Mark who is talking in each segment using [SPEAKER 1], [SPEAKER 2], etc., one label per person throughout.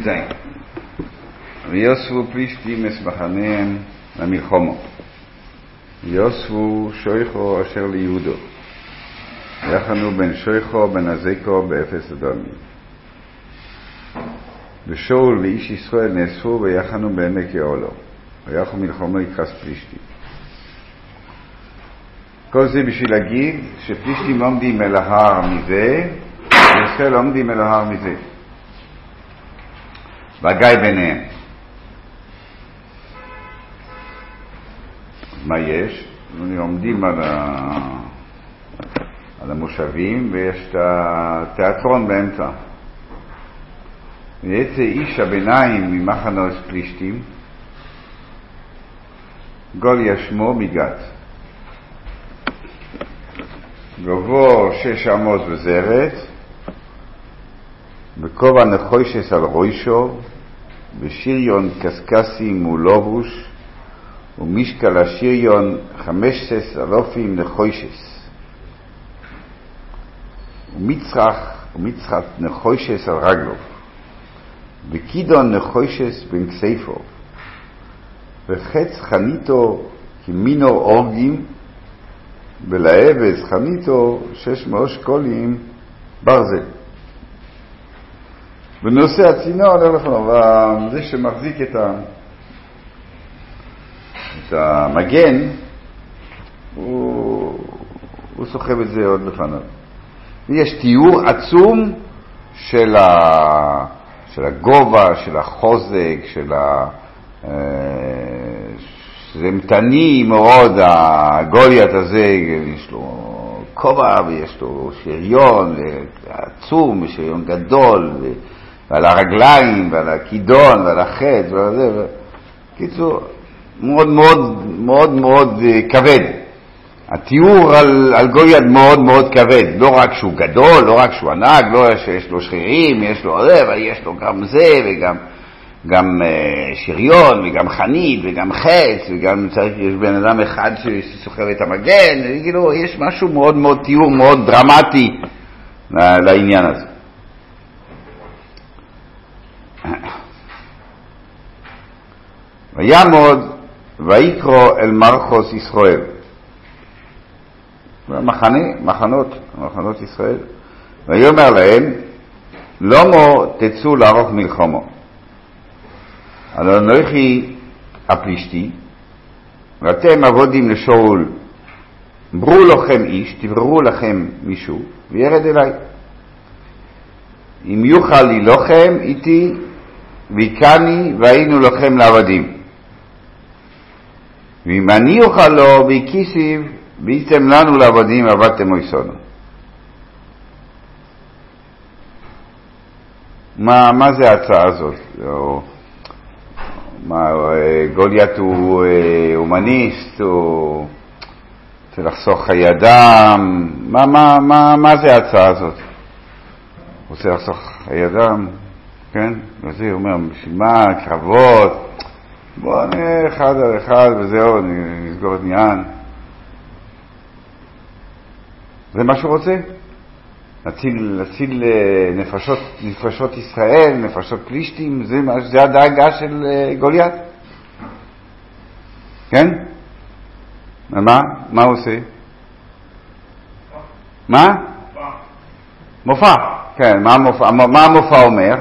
[SPEAKER 1] י"ז. ויוספו פלישתים אס מחניהם למלחומו. ויוספו שויכו אשר ליהודו. ויחנו בין שויכו בין הזקו באפס אדומים. ושאול ואיש ישראל נאספו ויחנו בעמק יעולו. ויחו מלחומו יכעס פלישתים. כל זה בשביל להגיד שפלישתים עומדים אל ההר מזה, וישראל עומדים אל ההר מזה. והגיא ביניהם. מה יש? עומדים על, ה... על המושבים ויש את התיאטרון באמצע. ויצא איש הביניים ממחנוס פלישתים, גוליה שמו מגת. גובו שש אמות וזרת, בכובע נחושס על ראשו, ושריון קשקשי מול לובוש, ומשקל השריון חמשת אלופים נחושס. ומצרח, ומצחת נחושס על רגלו, וקידון נחושס בין כסייפו, וחץ חניתו כמינו אורגים, ולאבז חניתו שש מאות שקולים ברזל. בנושא הצינור, הולך לנו, זה שמחזיק את, ה, את המגן, הוא, הוא סוחב את זה עוד לפניו. יש תיאור עצום של, ה, של הגובה, של החוזק, של ה... שזה אימתני מאוד, הגוליית הזה, יש לו כובע ויש לו שריון עצום, שריון גדול, ועל הרגליים, ועל הכידון, ועל החץ, ועל זה. קיצור, מאוד מאוד מאוד מאוד כבד. התיאור על, על גוליית מאוד מאוד כבד, לא רק שהוא גדול, לא רק שהוא ענק, לא שיש לו שרירים, יש לו זה, אבל יש לו גם זה, וגם גם uh, שריון, וגם חנית, וגם חץ, וגם צריך, יש בן אדם אחד שסוחב את המגן, כאילו, יש משהו מאוד מאוד, תיאור מאוד דרמטי לעניין הזה. ויעמוד ויקרא אל מרחוס ישראל. מחנה, מחנות, מחנות ישראל. ויאמר להם, לומו תצאו לערוך מלחמו. הלא אנוכי הפלישתי, ואתם עבודים לשאול, ברו לכם איש, תבררו לכם מישהו, וירד אליי. אם יוכל ללוחם איתי, והיכני והיינו לכם לעבדים. ואם אני אוכל לו, והקיסיב, והייתם לנו לעבדים, עבדתם אויסונו. מה, מה זה ההצעה הזאת? או, מה, גוליית הוא הומניסט, הוא רוצה לחסוך חיי אדם? מה, מה, מה, מה זה ההצעה הזאת? רוצה לחסוך חיי אדם? כן? וזה אומר, בשביל מה, קרבות? בואו נהיה אחד על אחד וזהו, נסגור את עניין. זה מה שהוא רוצה? להציל, להציל נפשות, נפשות ישראל, נפשות פלישתים, זה, זה הדאגה של גוליית? כן? ומה? מה הוא עושה? מה? מופע. כן, מה המופע, מה המופע אומר?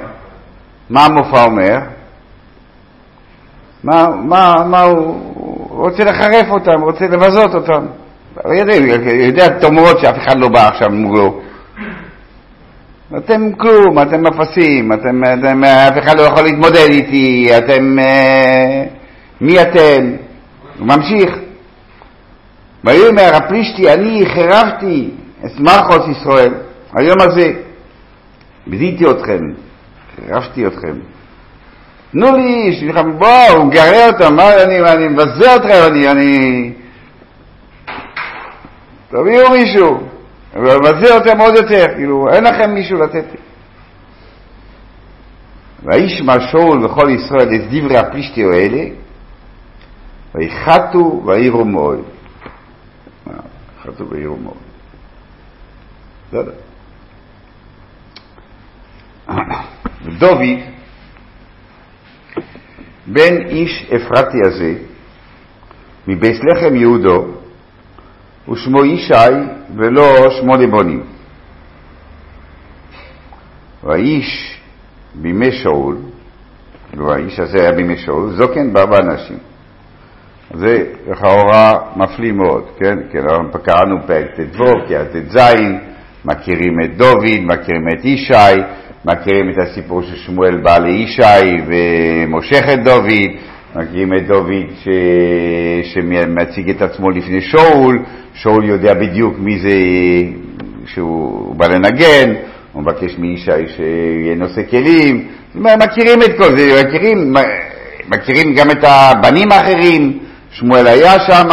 [SPEAKER 1] מה המופע אומר? מה, מה, מה הוא רוצה לחרף אותם, רוצה לבזות אותם. הוא יודע, יודע תומרות שאף אחד לא בא עכשיו מולו. אתם כלום, אתם אפסים, אתם, אתם, אף אחד לא יכול להתמודד איתי, אתם, אה, מי אתם? הוא ממשיך. ויאמר הפלישתי, אני חירבתי את מרחוס ישראל, היום הזה, בדיתי אתכם, חירבתי אתכם. תנו לי איש, בואו, הוא מגרה אותם, מה אני, אני מבזה אתכם, אני, אני... תביאו מישהו, מבזה אותם עוד יותר, כאילו, אין לכם מישהו לתת לי. וישמע שאול וכל ישראל את דברי הפלישתים האלה, ויחתו ויראו מאוד. יחתו ויראו מאוד. בסדר. ודוד בן איש אפרתי הזה, מבית לחם יהודו, ושמו ישי ולא שמונה בונים. והאיש בימי שאול, והאיש הזה היה בימי שאול, זוקן בארבע אנשים. זה לכאורה מפליא מאוד, כן? כי אנחנו קראנו פרק ט"ו, פרק ט"ז, מכירים את דוד, מכירים את ישי, מכירים את הסיפור של שמואל בא לישי ומושך את דוד, מכירים את דוד ש... שמציג את עצמו לפני שאול, שאול יודע בדיוק מי זה שהוא בא לנגן, הוא מבקש מישי שינושא כלים, מכירים את כל זה, מכירים, מכירים גם את הבנים האחרים, שמואל היה שם,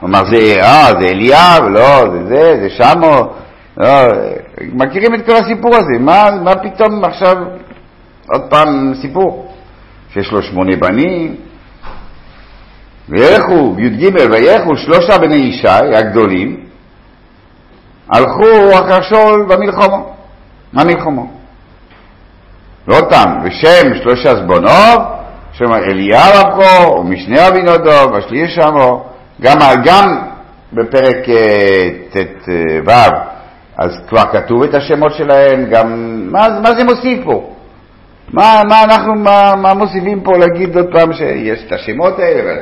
[SPEAKER 1] הוא אמר, זה, אה, זה אליאב, לא, זה זה, זה שמו, מכירים את כל הסיפור הזה, מה, מה פתאום עכשיו עוד פעם סיפור? שיש לו שמונה בנים, וילכו, י"ג, וילכו שלושה בני ישי הגדולים, הלכו אחר שאול במלחמו, מה מלחמו? ועוד פעם, ושם שלושה זבונוב, שם אליהו עברו, ומשנה אבינודוב, השליש שמו, גם, גם בפרק אה, ט"ו, אז כבר כתוב את השמות שלהם, גם, מה, מה זה מוסיף פה? מה, מה אנחנו, מה, מה מוסיפים פה להגיד עוד פעם שיש את השמות האלה,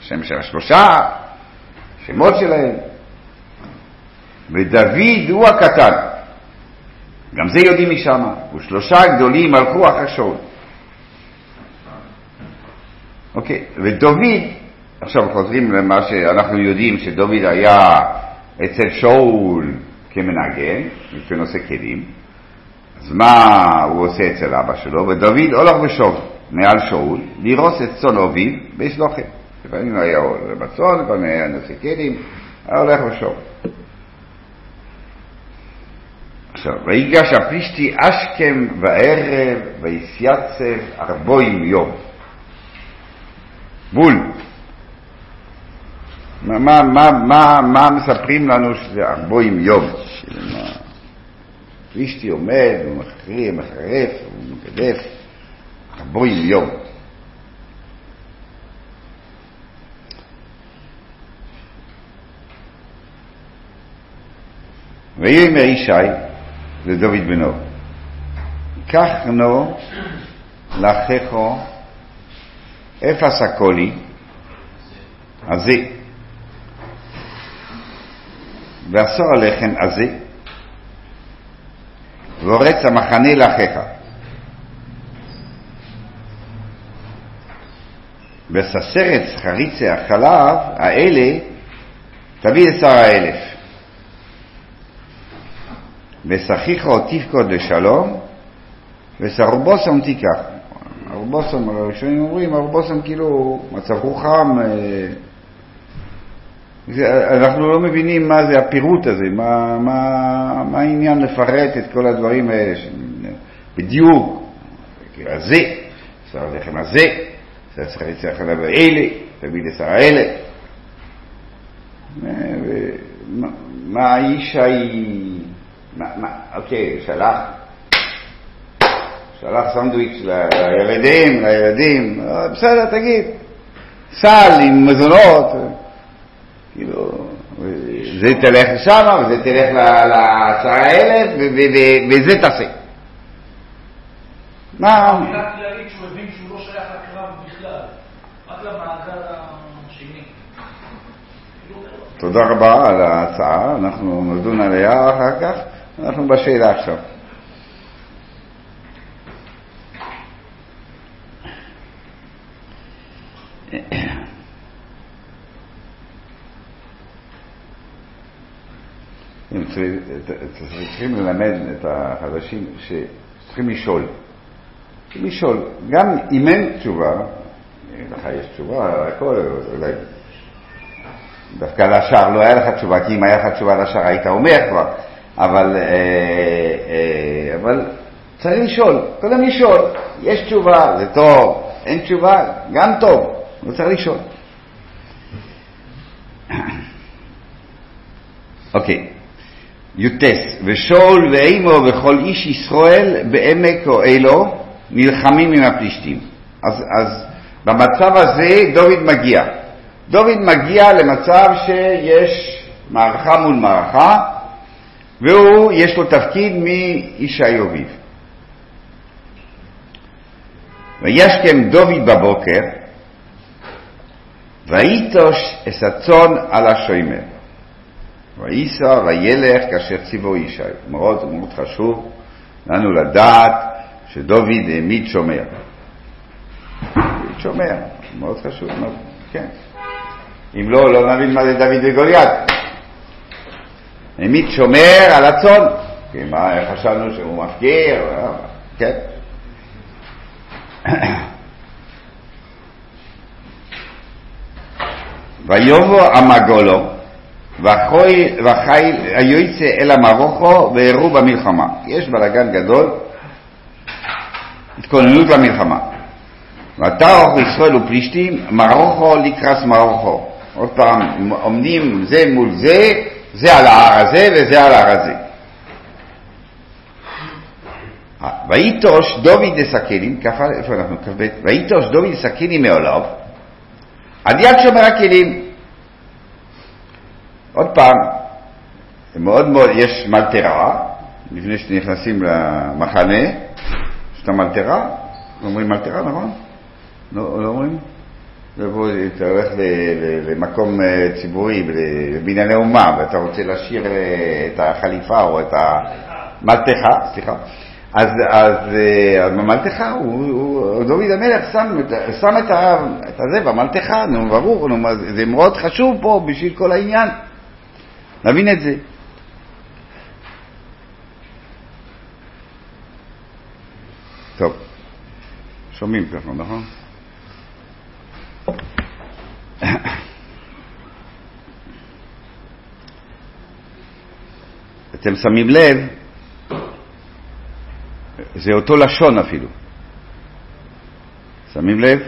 [SPEAKER 1] שם של השלושה, שמות שלהם. ודוד הוא הקטן, גם זה יודעים משם, ושלושה גדולים הלכו אחר שאול. אוקיי, ודוד, עכשיו חוזרים למה שאנחנו יודעים, שדוד היה אצל שאול כמנגן, כנושא כלים, אז מה הוא עושה אצל אבא שלו? ודוד הולך ושוב מעל שאול, לראות את צאן אביו ויסלוחם. לפעמים היה בצאן, לפעמים היה נושא כלים, היה הולך ושוב. עכשיו, ויגש הפלישתי אשכם בערב ויסייצב ארבעים יום. בול. מה, מה, מה, מה, מה מספרים לנו שזה ארבעים יום? פלישתי עומד ומחריף, מחרף ומגדף ארבעים יום. ויאמר ישי לדוד בנו, קח נו לאחיכו אפס הקולי הזה, ועשור הלחם הזה, ורץ המחנה לאחיך. וססרת חריצי החלב האלה תביא עשר האלף. ושחיכו תפקוד לשלום, וסרבוסם תיקח. ארבוסם, הראשונים אומרים, ארבוסם כאילו מצב רוחם, זה, אנחנו לא מבינים מה זה הפירוט הזה, מה, מה, מה העניין לפרט את כל הדברים האלה, בדיוק, הזה, שר הלחם הזה, שר יצא החלב האלה, תביא לשר האלה. מה האיש ההיא, אוקיי, שלח, שלח סנדוויץ' לילדים, לילדים, בסדר, תגיד, סל עם מזונות, כאילו, זה תלך לשם, וזה תלך לעשרה אלף, וזה תעשה. מה?
[SPEAKER 2] אמירה כללית שהוא הבין שהוא לא שייך לקרב בכלל, רק למעגל השני.
[SPEAKER 1] תודה רבה על ההצעה, אנחנו נדון עליה אחר כך, אנחנו בשאלה עכשיו. צריכים ללמד את החדשים שצריכים לשאול. לשאול, גם אם אין תשובה, לך יש תשובה, הכל, אולי דווקא לשער לא היה לך תשובה, כי אם היה לך תשובה לשער היית אומר כבר, אבל, אה, אה, אבל צריך לשאול, קודם לשאול, יש תשובה, זה טוב, אין תשובה, גם טוב, אבל צריך לשאול. אוקיי. יוטס, ושאול ואימו וכל איש ישראל בעמק או אלו נלחמים עם הפלישתים. אז, אז במצב הזה דוד מגיע. דוד מגיע למצב שיש מערכה מול מערכה, והוא, יש לו תפקיד מאיש האיוביב. וישכם דוד בבוקר, ויטוש את הצאן על השוימר. וייסע וילך כאשר ציוו ישי. מאוד מאוד חשוב לנו לדעת שדוד העמיד שומר. שומר, מאוד חשוב, מאוד, כן. אם לא, לא נבין מה זה דוד וגוליית. העמיד שומר על הצאן, כי מה חשבנו שהוא מפקיר, כן. ויבוא המגולו, וחיל היוצא אל המרוכו והראו במלחמה. יש בלאגן גדול, התכוננות למלחמה. ותערוך ישראל ופלישתים, מרוכו לקרס מרוכו. עוד פעם, עומדים זה מול זה, זה על ההר הזה וזה על ההר הזה. ויטוש דוד הסכלים, ככה, איפה אנחנו? כ"ב, ויטוש דוד הסכלים מעולב, עד יד שומר הכלים. עוד פעם, מאוד מאוד, יש מלטרה, לפני שנכנסים למחנה, יש את המלטרה, אומרים מלטרה, נכון? לא, לא אומרים? ובוא, אתה הולך למקום אה, ציבורי, לבנייני אומה, ואתה רוצה לשיר אה, את החליפה או את המלתחה, סליחה. אז, אז, אה, אז במלתחה, דוד המלך שם, שם את, ה, את הזה במלתחה, נו, ברור, נו, זה מאוד חשוב פה בשביל כל העניין. נבין את זה. טוב, שומעים ככה, נכון? אתם שמים לב, זה אותו לשון אפילו. שמים לב?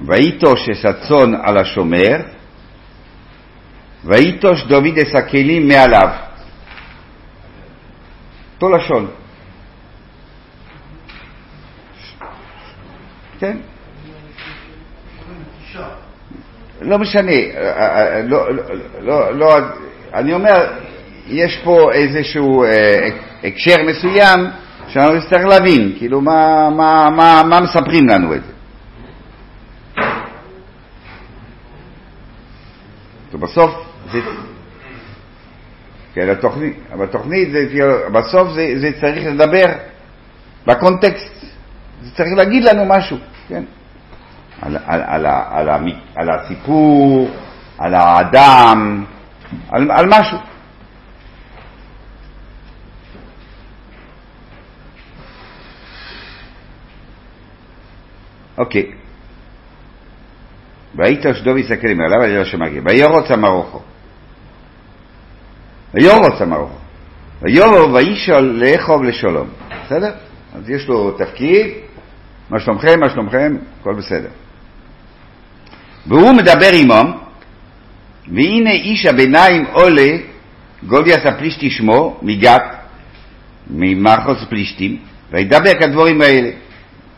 [SPEAKER 1] ויטוש את הצאן על השומר, ויטוש דוד את הכלים מעליו. אותו לשון. כן? לא משנה, לא, לא, לא, אני אומר, יש פה איזשהו הקשר מסוים שאנחנו נצטרך להבין, כאילו מה, מה, מה, מה מספרים לנו את זה. בסוף כן, התוכנית, בתוכנית זה, בסוף זה, זה צריך לדבר בקונטקסט, זה צריך להגיד לנו משהו, כן? על, על, על, על, על, על הסיפור, על האדם, על, על משהו. אוקיי. והיית אשדו ויסתכל מעליו על השם מגיע. וירוץ המרוכו. וירוץ המרוכו. ויובו וישאל לאכוב לשלום. בסדר? אז יש לו תפקיד, מה שלומכם, מה שלומכם, הכל בסדר. והוא מדבר עמם, והנה איש הביניים עולה, גוליאס הפלישתי שמו, מגת, ממחוז פלישתים, וידבר כדבורים האלה.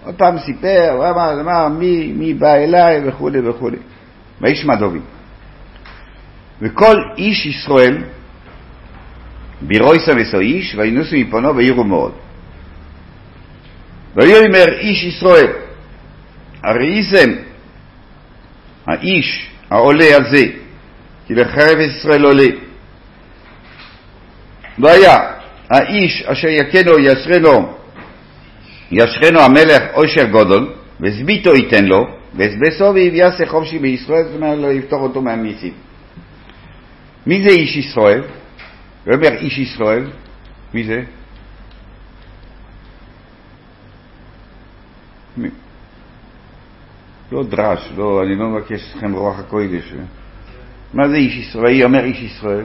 [SPEAKER 1] עוד פעם סיפר, הוא אמר, אמר מי, מי בא אליי וכולי וכולי. וישמע דוד. וכל איש ישראל, בירויסה וסו איש, וינוסו מפונו ויראו מאוד. ויאמר איש ישראל, הראיתם האיש העולה הזה, כי לחרב ישראל עולה. והיה האיש אשר יכנו ישרנו ישכנו המלך עושר גודל, וסביתו ייתן לו, והסבסו ויעשה חופשי בישראל, זאת אומרת, לא יפתור אותו מהמיסים. מי זה איש ישראל? אומר איש ישראל, מי זה? מי? לא דרש, לא, אני לא מבקש לכם רוח הקודש. מה זה איש ישראל? אומר איש ישראל.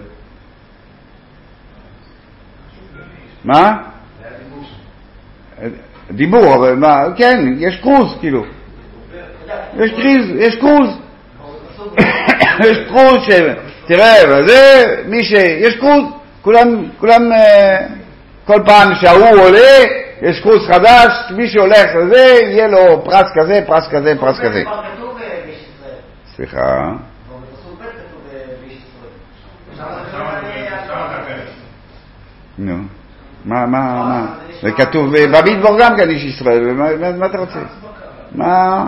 [SPEAKER 1] מה? דיבור, אבל מה, כן, יש קרוז, כאילו. יש קריז, יש קרוז. יש קרוז ש... תראה, זה, מי ש... יש קרוז. כולם, כולם, כל פעם שההוא עולה, יש קורס חדש, מי שהולך לזה, יהיה לו פרס כזה, פרס כזה, פרס כזה.
[SPEAKER 3] אה.
[SPEAKER 1] סליחה,
[SPEAKER 3] אה, זה.
[SPEAKER 1] נו. מה, מה, מה? זה כתוב אה, במדבור גם כן איש ישראל, מה אתה רוצה? מה?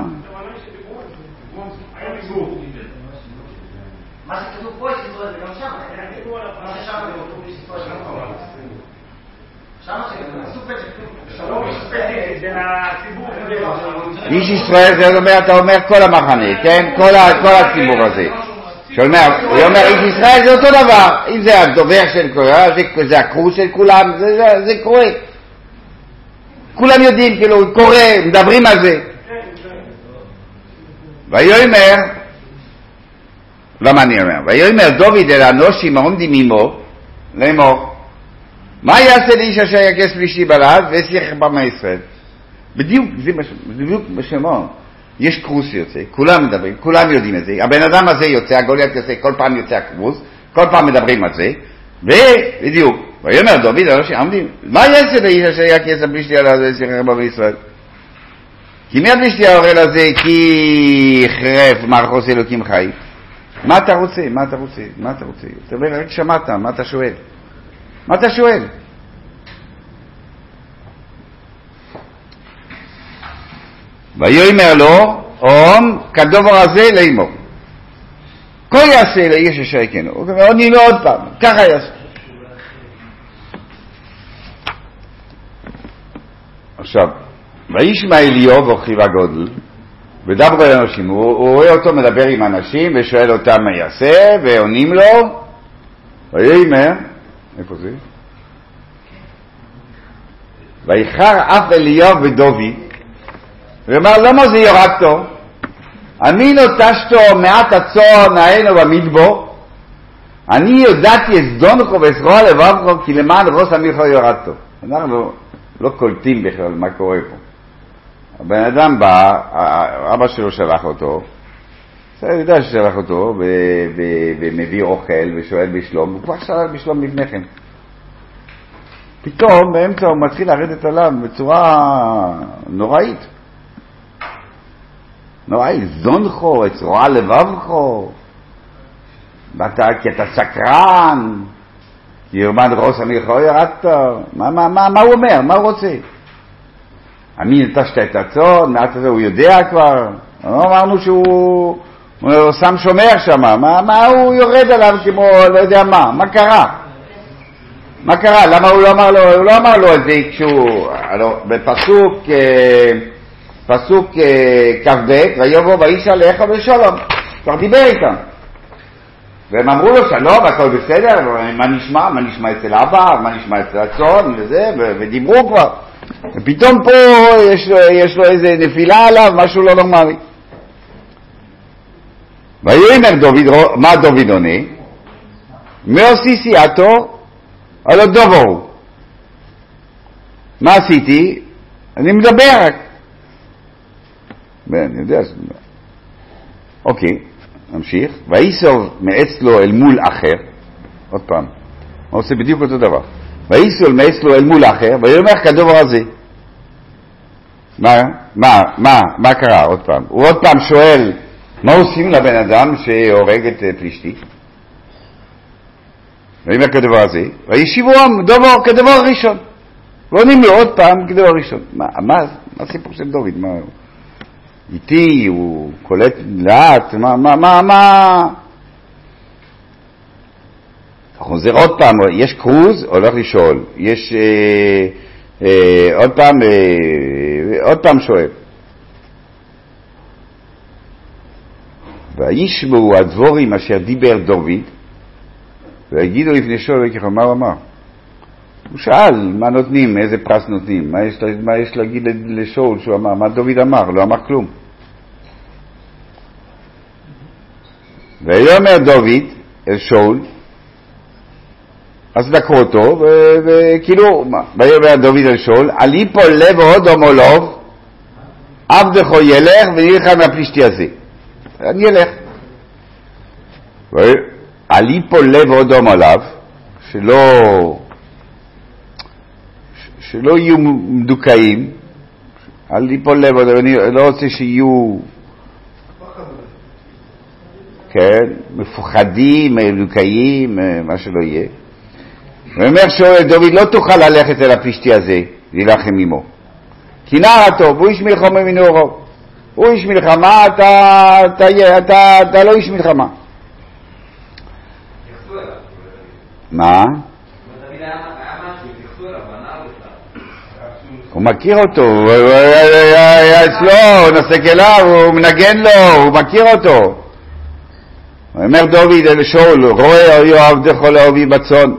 [SPEAKER 3] מה שכתוב פה איש ישראל זה גם שם. מה ששם כתוב באיש ישראל זה גם פה. שם שכתוב, בפסוק ב' שכתוב.
[SPEAKER 2] זה הציבור הזה.
[SPEAKER 1] איש ישראל זה אומר, אתה אומר כל המחנה, כן? כל הציבור הזה. שאומר, הוא אומר איש ישראל זה אותו דבר, אם זה הדובר של קורא, זה, הקרוס של כולם, זה, קורה. כולם יודעים, כאילו, קורה, מדברים על זה. ויאמר, למה אני אומר? ויאמר דוד אל האנושים העומדים עמו, לאמור, מה יעשה לאיש אשר יכס פלישתי בלעד וישיח במה ישראל? בדיוק, זה בדיוק שאמרנו. יש קרוס שיוצא, כולם מדברים, כולם יודעים את זה. הבן אדם הזה יוצא, הגוליית יוצא, כל פעם יוצא הקרוס, כל פעם מדברים על זה, ובדיוק, ויאמר דוד, אנשים עומדים, מה יעשה לאיש אשר יכס הפלישתי עליו וישיח במה ישראל? כי מי הפלישתי האורל הזה כי חרף מערכות אלוקים חי? מה אתה רוצה? מה אתה רוצה? מה אתה רוצה? אתה אומר, רק שמעת, מה אתה שואל? מה אתה שואל? ויאמר לו, אום, כדובר הזה לאמור. כה יעשה לאיש אשר יקנו. הוא אומר, עונים לו עוד פעם, ככה יעשה. עכשיו, וישמע אליוב אוכיב הגודל, ודברו אל אנשים, הוא, הוא רואה אותו מדבר עם אנשים ושואל אותם מה יעשה, ועונים לו, ויאמר, איפה זה? ויחר אף אליוב ודובי, ואמר למה זה יורדתו? אני נוטשתו מעט הצאן ההנו במדבור, אני יודעתי את זדונכו וזרוע לבבכו כי למען ראש המלכו יורדתו. אנחנו לא קולטים בכלל מה קורה פה. הבן אדם בא, אבא שלו שלח אותו, אני יודע ששלח אותו, ומביא אוכל ושואל בשלום, הוא כבר שאל בשלום לפני כן. פתאום באמצע הוא מתחיל לרדת עליו בצורה נוראית. נוראי, זונחו, אצרועה לבבכו, ואתה, כי אתה שקרן, כי ירמן ראש המלכו ירדת, מה, מה, מה, מה הוא אומר? מה הוא רוצה? אני נטשת את הצאן, מעט הזה הוא יודע כבר, לא אמרנו שהוא הוא שם שומר שם, מה, מה הוא יורד עליו כמו לא יודע מה, מה קרה? מה קרה? למה הוא לא אמר לו, הוא לא אמר לו את זה כשהוא, הלוא בפסוק, אה, פסוק אה, כ"ב, ויבוא ואיש עליך בשלום, כבר דיבר איתם. והם אמרו לו שלום, הכל בסדר, מה נשמע? מה נשמע אצל אבא? מה נשמע אצל הצאן? וזה, ודיברו כבר. ופתאום פה יש יש לו איזה נפילה עליו, משהו לא נורמלי. ויאמר דוד, מה דוד עונה? מי עושי סיעתו? הלא דובו. מה עשיתי? אני מדבר רק. אני יודע מדבר. אוקיי, נמשיך. ויסוב מעץ לו אל מול אחר, עוד פעם, הוא עושה בדיוק אותו דבר. ויסוב מעץ לו אל מול אחר, ויאמר כדבר הזה. מה, מה, מה, מה קרה עוד פעם? הוא עוד פעם שואל, מה עושים לבן אדם שהורג את אה, פלישתי? ויאמר כדבר הזה, וישיבו עם דובר כדבר ראשון. ועונים לו עוד פעם כדבר ראשון. מה, מה, מה הסיפור של דוד? מה, הוא איטי, הוא קולט לאט, מה, מה, מה, מה? חוזר עוד פעם, יש קרוז, הולך לשאול. יש אה, אה, עוד פעם, אה, עוד פעם שואל. וישמעו הדבורים אשר דיבר דוד, ויגידו לפני שאול וככה, מה הוא אמר? הוא שאל מה נותנים, איזה פרס נותנים, מה יש, מה יש להגיד לשאול שהוא אמר, מה דוד אמר, לא אמר כלום. ויאמר דוד אל שאול, אז דקרו אותו, וכאילו, ויאמר דוד אל שאול, עלי פה לב הודו מולוב, עבדכו ילך ונלחם מהפלישתי הזה. אני אלך. עלי פה לב הודו מולב, שלא, שלא יהיו מדוכאים, אל ליפול לב, אני לא רוצה שיהיו, כן, מפוחדים, מדוכאים, אה, מה שלא יהיה. ואומר שואל דוד, לא תוכל ללכת אל הפשטי הזה, להילחם עמו. כי נער הטוב, הוא איש מלחמה מנעורו. הוא איש מלחמה, אתה, אתה, אתה, אתה, לא איש מלחמה. מה? הוא מכיר אותו, אצלו, הוא נוסק אליו, הוא מנגן לו, הוא מכיר אותו. אומר דוד אל שאול, רואה יואב דכל אהובי בצאן,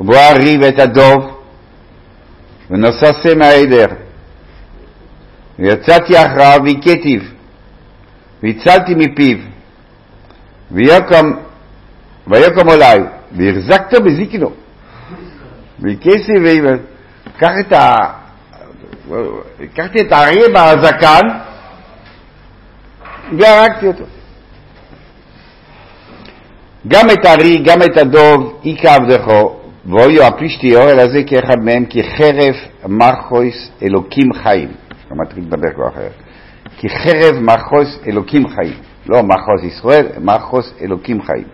[SPEAKER 1] ובוא אריב את הדוב, ונוססה מהעדר. ויצאתי אחריו והכיתיו, והצלתי מפיו, ויקם, ויקם עולי, והחזקת בזיקנו, והכיסי ואיבד. קח את ה... לקחתי את האריה בזקן והרגתי אותו. גם את הארי, גם את הדוב, איכה עבדכו, ואויו הפלישתי אוהל הזה כאחד מהם, כי חרב מרחויס אלוקים חיים. לא מתחיל לדבר כבר אחרת. כי חרב מרחוס אלוקים חיים. לא מרחוס ישראל, מרחוס אלוקים חיים.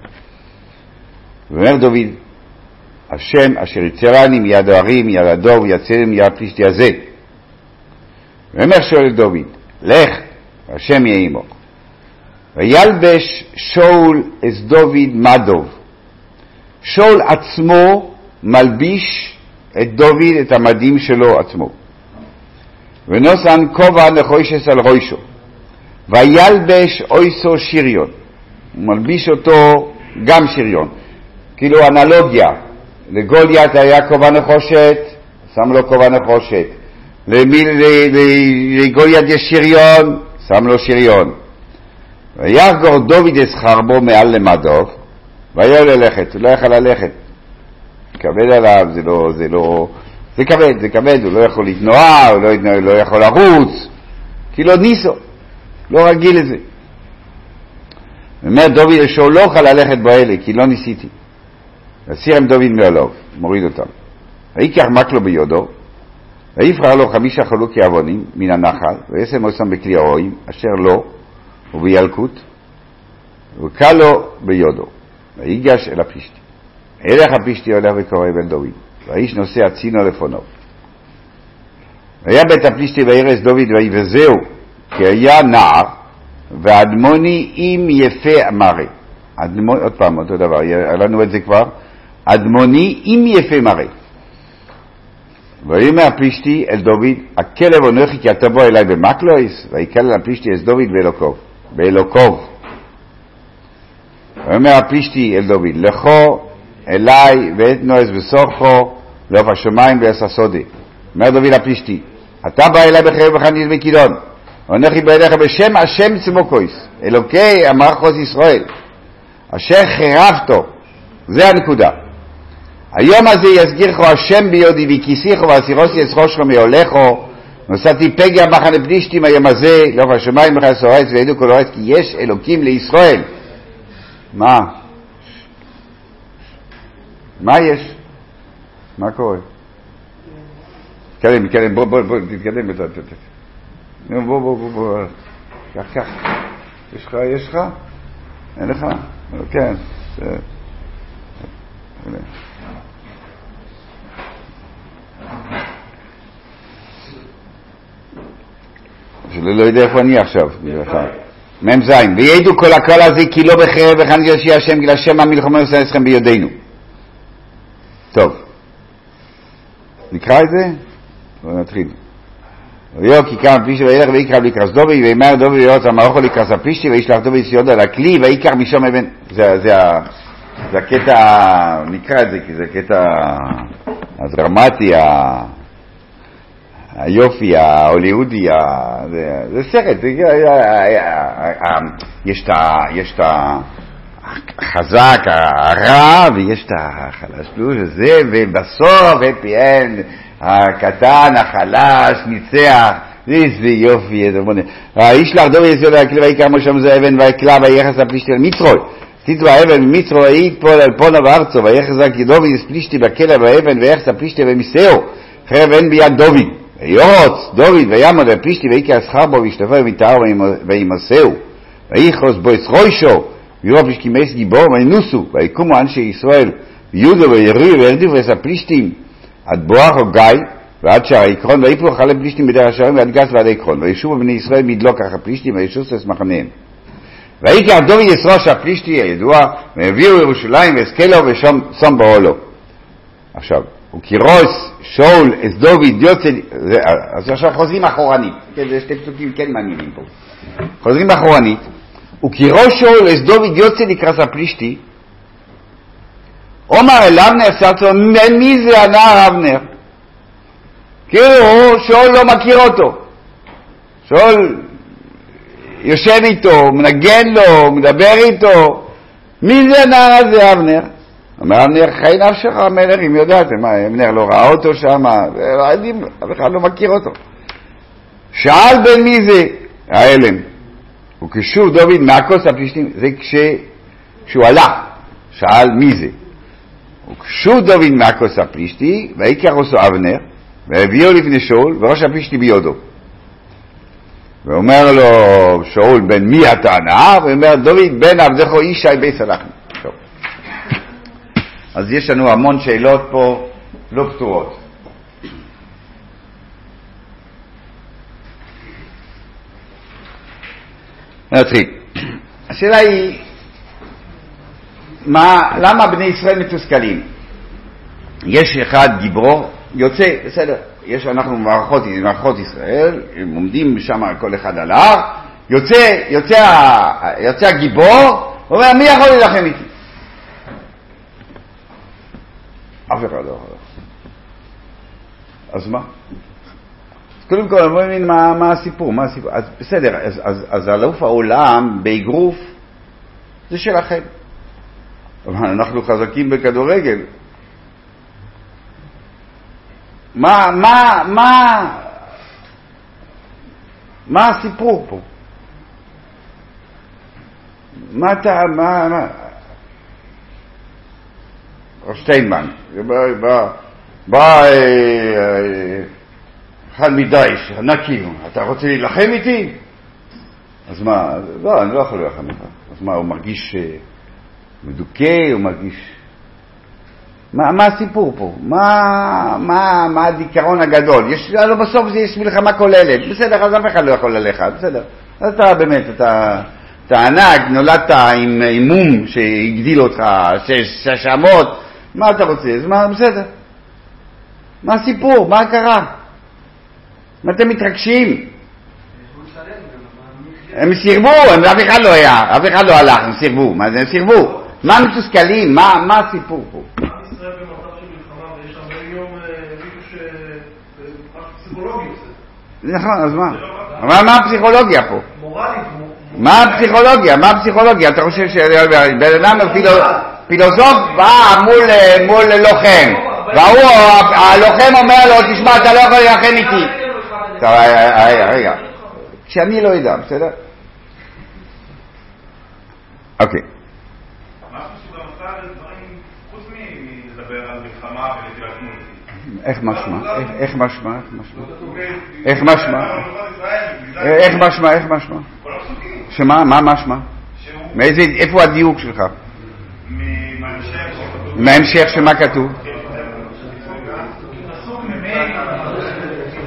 [SPEAKER 1] ואומר דוד, השם אשר יצרני מיד ההרים, מיד הדוב, יצרני מיד הפלישתי הזה. ואומר שואל דוד, לך, השם יהיה עמו. וילבש שאול את דוד מה דוב. שאול עצמו מלביש את דוד, את המדים שלו עצמו. ונוסן כובע נחושס על ראשו. וילבש אויסו שריון. הוא מלביש אותו גם שריון. כאילו אנלוגיה, לגוליית היה כובע נחושת, שם לו כובע נחושת. לגוליית יש שריון, שם לו שריון. ויחגור דוד אסחר בו מעל למדוב, והיה ללכת, הוא לא יכל ללכת. כבד עליו, זה לא, זה לא, זה כבד, זה כבד, הוא לא יכול לתנועה, הוא לא, לא יכול לרוץ, כי לא ניסו, לא רגיל לזה. אומר דוד לשאול לא אוכל ללכת באלה, כי לא ניסיתי. הסיר עם דוד מעולו, מוריד אותם. ויקח מקלו ביודו, ויבחר לו חמישה חלוקי עוונים מן הנחל, וישם אותם בכלי הרועים, אשר לו, ובילקוט, וקל לו ביודו, ויגש אל הפלישתי. הלך הפלישתי הולך וקורא בן דוד, והאיש נושא הצינו לפונו. והיה בית הפלישתי וירס דוד ויבזהו, כי היה נער, ואדמוני אם יפה מראה. אדמוני, עוד פעם, אותו דבר, היה לנו את זה כבר, אדמוני אם יפה מראה. ויאמר הפלישתי אל דוד, הכלב אנוכי כי אתה בוא אליי במקלויס, ויקל הפלישתי את דוד באלוקוב, באלוקוב. ויאמר הפלישתי אל דוד, לכו אליי ואת נועז בסורכו לעוף השמיים ועש הסודי. אומר דוד הפלישתי, אתה בא אליי בחרב וחנית וכידון, ואנוכי בידיך בשם השם צמוקויס, אלוקי המערכות ישראל, אשר חירבתו, זה הנקודה. היום הזה יסגירך השם ביודי וכיסיך ואסירוסי אסחושך מעולךו נוסעתי פגע מחנה פלישתים היום הזה לעוף השמיים וכי הסורץ וידעו כל אורץ כי יש אלוקים לישראל מה? מה יש? מה קורה? תתקדם, תתקדם, בוא, בוא, בוא, תתקדם. נו, בוא, בוא, בוא, בוא. קח, קח. יש לך, יש לך? אין לך? כן. שלא לא יודע איפה אני עכשיו. מ"ז, ויעדו כל הקהל הזה כי לא בחרב וחנית יושיע השם כי להשם המלחמה עושה אתכם בידינו. טוב, נקרא את זה? בואו נתחיל. ויהו כי קם פלישתי וילך ויקרא לקרס דובי ויאמר דובי ויורץ המערכו לקרס הפלישתי וישלח דובי סיודו על הכלי ויקח משום אבן. זה, זה, זה הקטע, נקרא את זה כי זה הקטע הדרמטי, היופי ההוליוודי, זה, זה סרט, זה, יש את החזק, הרע, ויש את החלשלוש הזה, ובסוף הפי אנד, הקטן, החלש, ניצח. איזה יופי, איזה מונה. האיש לך דורי יסוד הכלי ויקרא משה זה אבן ויקלע ויחס הפלישתי על מצרוי. תתבע האבן ממצרו יפול על פונו וארצו ויחס רק דורי פלישתי בכלא באבן ויחס הפלישתי ומסאו חרב אין ביד דוד, וירוץ דוד ויעמוד על פלישתי ויקרא שכר בו וישתפר ויטהר וימסהו, ויכרוס בו את ויראו פלישתי מס גיבור וינוסו, ויקומו אנשי ישראל, ויהודו ויריעו וירדיפו את הפלישתים, עד בואך או גיא, ועד שער העקרון, ויפלו חלה פלישתים בדרך השערים ועד גס ועד העקרון, וישובו בני ישראל מדלוק אחר הפלישתים וישוסו את מחניהם. ויקרא דוד ישרוש הפלישתי הידוע, והביאו ירושלים והשכלו ושום באולו. עכשיו, וקירוס שאול יוצא, זה- אז עכשיו חוזרים אחורנית, כן, זה שתי פסוקים כן מעניינים פה. חוזרים אחורנית, את דוד יוצא לקראת הפלישתי, עומר אל אבנר סרצו, מי זה הנער אבנר? כאילו שאול לא מכיר אותו. שאול יושב איתו, מנגן לו, מדבר איתו. מי זה הנער הזה, אבנר? אומר אבנר, חיי נפשך המלך, אם יודעתם, מה, אבנר לא ראה אותו שם, יודעים, אף אחד לא מכיר אותו. שאל בן מי זה? ההלם. וכשוב דוד מהכוס הפלישתים, זה כש... כשהוא עלה, שאל מי זה. וכשוב דוד מהכוס הפלישתי, ויקרא אותו אבנר, והביאו לפני שאול, וראש הפלישתי ביודו. ואומר לו שאול, בן מי אתה הנער? ואומר דוד, בן עבדך ישי בית הלחם. טוב. אז יש לנו המון שאלות פה לא פתורות. נתחיל. השאלה היא, מה, למה בני ישראל מתוסכלים? יש אחד גיבור, יוצא, בסדר, יש אנחנו מערכות, מערכות ישראל, הם עומדים שם כל אחד על ההר, יוצא, יוצא, יוצא הגיבור, הוא אומר, מי יכול להילחם איתי? אף אחד לא יכול. אז מה? קודם כל, אני לא מבין מה, מה הסיפור, מה הסיפור. אז בסדר, אז, אז, אז אלוף העולם באגרוף זה שלכם. אבל אנחנו חזקים בכדורגל. מה, מה, מה, מה הסיפור פה? מה אתה, מה, מה? שטיינמן, בא, בא, בא אחד מדייש, ענקי, אתה רוצה להילחם איתי? אז מה, לא, אני לא יכול להילחם איתך. אז מה, הוא מרגיש אה, מדוכא, הוא מרגיש... מה, מה הסיפור פה? מה, מה, מה הזיכרון הגדול? יש, לא, בסוף זה יש מלחמה כוללת. בסדר, אז אף אחד לא יכול עליך, בסדר. אז אתה באמת, אתה, אתה ענק, נולדת עם, עם מום שהגדיל אותך, שש, אמות, מה אתה רוצה? אז מה, בסדר. מה הסיפור? מה קרה? מה אתם מתרגשים? הם סירבו, אף אחד לא היה, אף אחד לא הלך, הם סירבו. מה זה, הם סירבו. מה מתוסכלים? מה, הסיפור פה?
[SPEAKER 2] עם ישראל במצב של מלחמה, ויש 40 יום אה. אה.
[SPEAKER 1] נכון, אז מה? אבל מה הפסיכולוגיה פה? מה הפסיכולוגיה? מה הפסיכולוגיה? אתה חושב שבן אדם פילו- פילוסוף בא מול, אה, מול לוחם, והוא, הלוחם אומר לו, תשמע, אתה לא יכול להילחם איתי. טוב, רגע, רגע, רגע. שאני לא יודע, בסדר? אוקיי. איך משמע? איך- משמע? איך משמע? איך משמע? איך משמע? שמה? מה משמע? מאיזה, איפה הדיוק שלך? מההמשך שמה כתוב?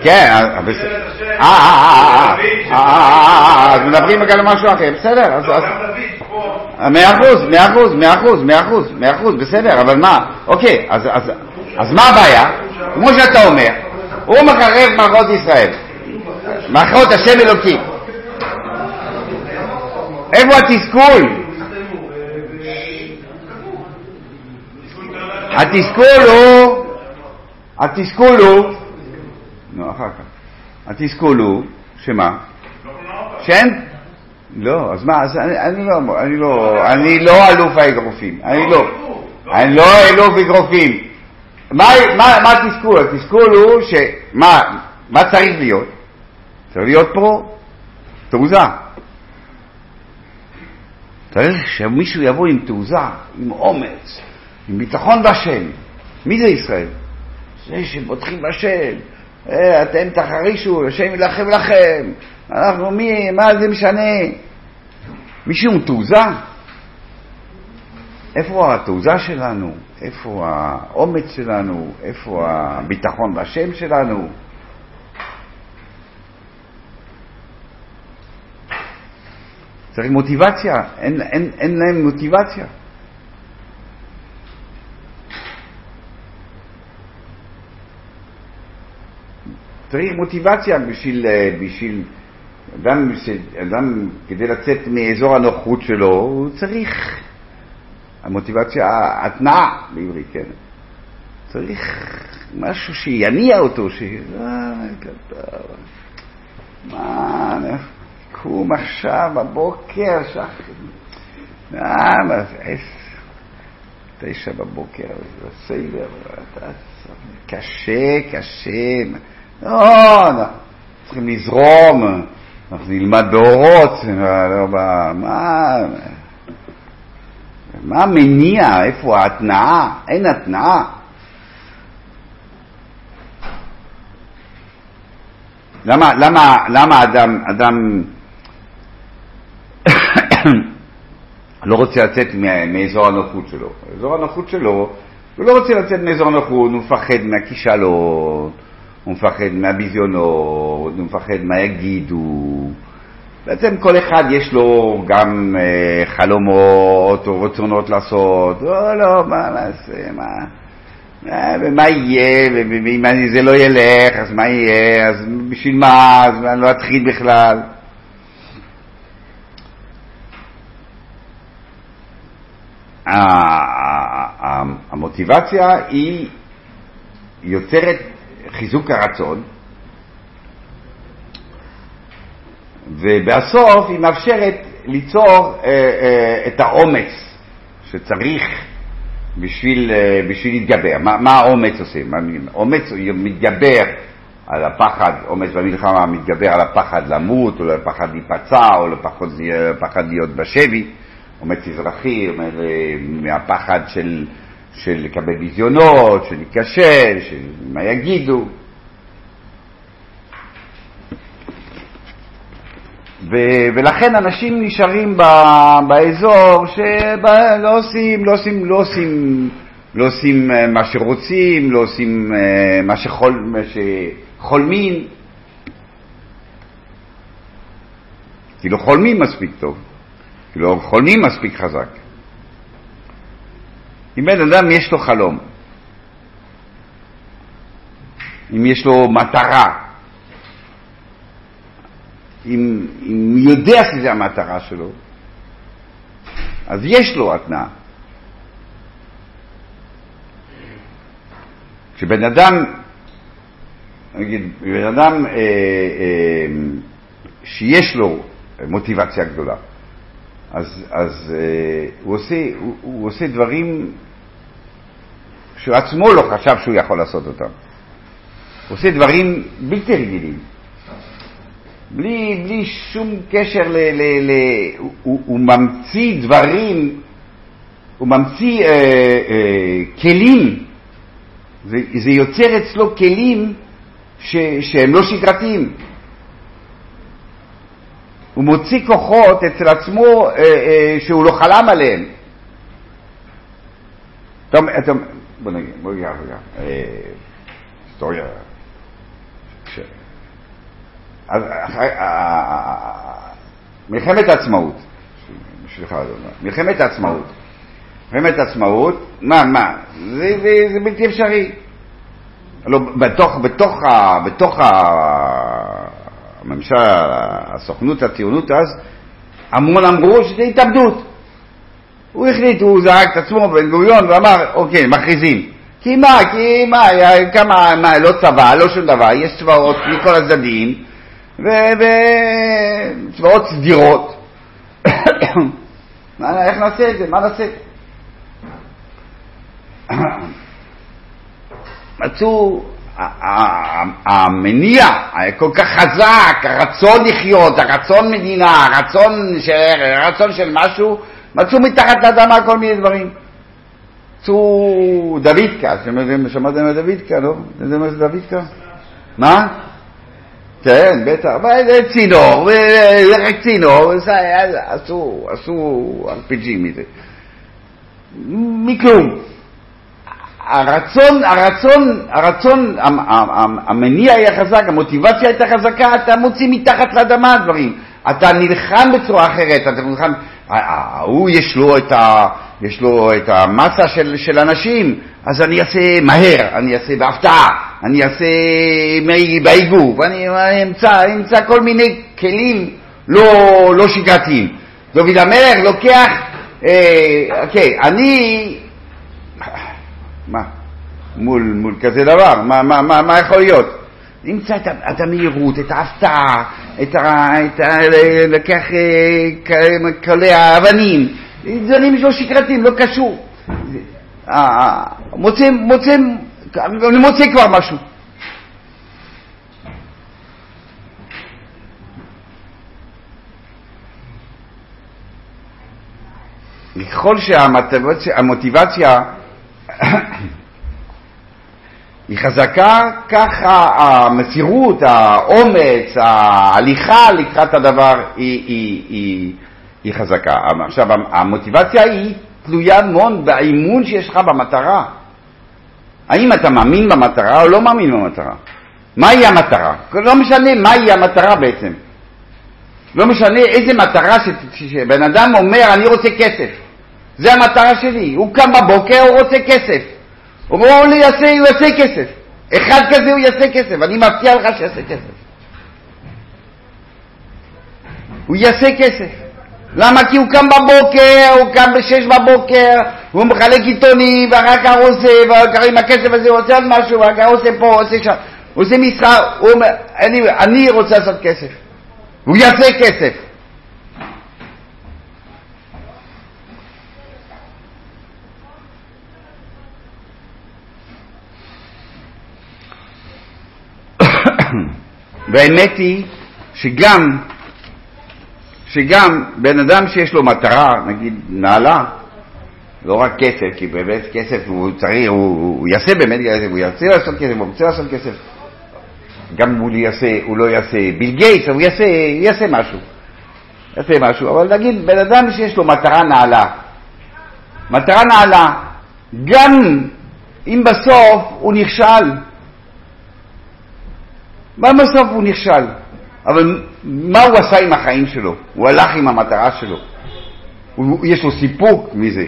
[SPEAKER 1] כן, אה. אה, אה, אה, אה, אה, אה, אז מדברים גם על משהו אחר, בסדר.
[SPEAKER 4] לא, פה,
[SPEAKER 1] מאה אחוז, מאה אחוז, מאה אחוז, מאה אחוז, מאה אחוז, בסדר, אבל מה? אוקיי, אז מה הבעיה? כמו שאתה אומר, הוא מחרב מערכות ישראל, מערכות השם אלוקים. איפה התסכול? התסכול הוא, התסכול הוא, נו, אחר כך. התסכול הוא, שמה? שאין, לא, אז מה, אז אני, אני לא, אני לא, אני לא אלוף האגרופים, אני לא, אני לא אלוף אגרופים. מה, מה, התסכול? התסכול הוא שמה, מה צריך להיות? צריך להיות פה תעוזה. צריך שמישהו יבוא עם תעוזה, עם אומץ, עם ביטחון בהשם. מי זה ישראל? זה שבוטחים בשם, אתם תחרישו, השם ילחם לכם, אנחנו מי, מה זה משנה? מישהו תעוזה? איפה התעוזה שלנו? איפה האומץ שלנו? איפה הביטחון בשם שלנו? צריך מוטיבציה, אין, אין, אין להם מוטיבציה. צריך מוטיבציה בשביל, אה, בשביל אדם, אדם כדי לצאת מאזור הנוחות שלו, הוא צריך המוטיבציה, התנעה בעברית, כן. צריך משהו שיניע אותו, ש... אה, מה, קום עכשיו בבוקר, שחר. מה, תשע בבוקר, בסדר, קשה, קשה. לא, לא, צריכים לזרום, אנחנו נלמד באורות, לא, מה, מה המניע, איפה ההתנעה? אין התנעה. למה, למה, למה אדם, אדם לא רוצה לצאת מאזור הנוחות שלו? אזור הנוחות שלו, הוא לא רוצה לצאת מאזור הנוחות, הוא מפחד מהכישלון, הוא מפחד מהביזיונות, הוא מפחד מה יגידו. בעצם כל אחד יש לו גם אה, חלומות או רצונות לעשות, לא, לא, מה נעשה, מה, אה, ומה יהיה, ואם זה לא ילך, אז מה יהיה, אז בשביל מה, אז אני לא אתחיל בכלל. המוטיבציה היא יוצרת חיזוק הרצון, ובסוף היא מאפשרת ליצור אה, אה, את האומץ שצריך בשביל, אה, בשביל להתגבר. מה, מה האומץ עושה? אומץ מתגבר על הפחד, אומץ במלחמה מתגבר על הפחד למות, או לפחד להיפצע, או לפחד להיות בשבי. אומץ אזרחי, אה, מהפחד של, של לקבל ביזיונות, של להיכשל, של מה יגידו. ו- ולכן אנשים נשארים ב- באזור שלא עושים, לא עושים, לא עושים, לא עושים אה, מה שרוצים, לא עושים אה, מה, שחול, מה שחולמים, כי לא חולמים מספיק טוב, כי לא חולמים מספיק חזק. אם בן אדם יש לו חלום, אם יש לו מטרה, אם, אם יודע שזו המטרה שלו, אז יש לו התנאה. כשבן אדם, נגיד, בן אדם אה, אה, שיש לו מוטיבציה גדולה, אז, אז אה, הוא, עושה, הוא, הוא עושה דברים שהוא עצמו לא חשב שהוא יכול לעשות אותם. הוא עושה דברים בלתי רגילים. בלי, בלי שום קשר ל... ל, ל הוא, הוא ממציא דברים, הוא ממציא אה, אה, כלים, זה, זה יוצר אצלו כלים ש, שהם לא שגרתיים. הוא מוציא כוחות אצל עצמו אה, אה, שהוא לא חלם עליהם. טוב, אתה, בוא נגיד, בוא נגיד, אה, היסטוריה. אז מלחמת העצמאות, סליחה, מלחמת העצמאות, מלחמת העצמאות, מה, מה, זה, זה, זה בלתי אפשרי. לא, בתוך, בתוך, בתוך הממשל, הסוכנות, הציונות אז, המון אמרו שזה התאבדות. הוא החליט, הוא זרק את עצמו בן גוריון ואמר, אוקיי, מכריזים. כי מה, כי מה, כמה, מה, לא צבא, לא שום דבר, יש צבאות מכל הצדדים, וצבאות סדירות. איך נעשה את זה? מה נעשה? מצאו, המניע כל כך חזק, הרצון לחיות, הרצון מדינה, הרצון של, הרצון של משהו, מצאו מתחת לאדמה כל מיני דברים. צור דוידקה, שמעתם על דוידקה, לא? אתם יודעים מה זה דוידקה? מה? כן, בטח, זה צינור, רק צינור, עשו, עשו RPG מזה. מכלום. הרצון, הרצון, הרצון, המניע היה חזק, המוטיבציה הייתה חזקה, אתה מוציא מתחת לאדמה דברים. אתה נלחם בצורה אחרת, אתה נלחם, ההוא יש לו את, ה, יש לו את המסה של, של אנשים, אז אני אעשה מהר, אני אעשה בהפתעה, אני אעשה באיגוף, אני אמצא, אמצא כל מיני כלים לא, לא שגרתיים. דוד המלך לוקח, אה, אוקיי, אני, מה, מול, מול כזה דבר, מה, מה, מה, מה יכול להיות? נמצא את, את המהירות, את ההפתעה, את ה... את ה לקח קלי האבנים, דברים לא שגרתיים, לא קשור. מוצא, מוצא, אני מוצא כבר משהו. ככל שהמוטיבציה היא חזקה, ככה המסירות, האומץ, ההליכה לקראת הדבר היא, היא, היא, היא חזקה. עכשיו, המוטיבציה היא תלויה מאוד באימון שיש לך במטרה. האם אתה מאמין במטרה או לא מאמין במטרה? מהי המטרה? לא משנה מהי המטרה בעצם. לא משנה איזה מטרה שבן אדם אומר, אני רוצה כסף. זה המטרה שלי. הוא קם בבוקר, הוא רוצה כסף. הוא לי, יעשה, הוא יעשה כסף. אחד כזה הוא יעשה כסף, אני מבטיח לך שיעשה כסף. הוא יעשה כסף. למה? כי הוא קם בבוקר, הוא קם בשש בבוקר, הוא מחלק עיתונים, ואחר כך הוא עושה, ואחר כך עם הכסף הזה הוא עושה עוד משהו, ואחר כך הוא עושה פה, עושה שם, הוא עושה מסחר, הוא אומר, אני, אני רוצה לעשות כסף. הוא יעשה כסף. והאמת היא שגם, שגם בן אדם שיש לו מטרה, נגיד נעלה, לא רק כסף, כי באמת כסף הוא צריך, הוא, הוא יעשה באמת כסף, הוא ירצה לעשות כסף, הוא רוצה לעשות כסף. גם אם הוא, יעשה, הוא לא יעשה ביל גייטס, הוא יעשה, יעשה משהו. יעשה משהו, אבל נגיד בן אדם שיש לו מטרה נעלה, מטרה נעלה, גם אם בסוף הוא נכשל, בסוף הוא נכשל? אבל מה הוא עשה עם החיים שלו? הוא הלך עם המטרה שלו. הוא, יש לו סיפוק מזה.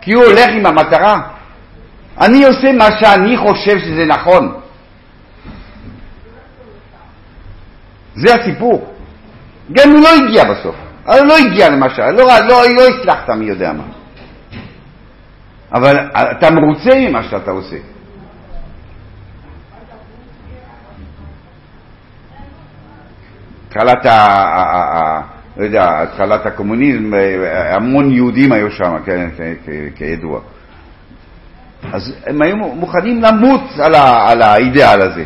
[SPEAKER 1] כי הוא הולך עם המטרה. אני עושה מה שאני חושב שזה נכון. זה הסיפור. גם הוא לא הגיע בסוף. הוא לא הגיע למשל, לא, לא, לא הצלחת מי יודע מה. אבל אתה מרוצה ממה שאתה עושה. התחלת, ה, לא יודע, התחלת הקומוניזם, אה, המון יהודים היו שם, כן, כידוע. אז הם היו מוכנים למות על, ה, על האידאל הזה.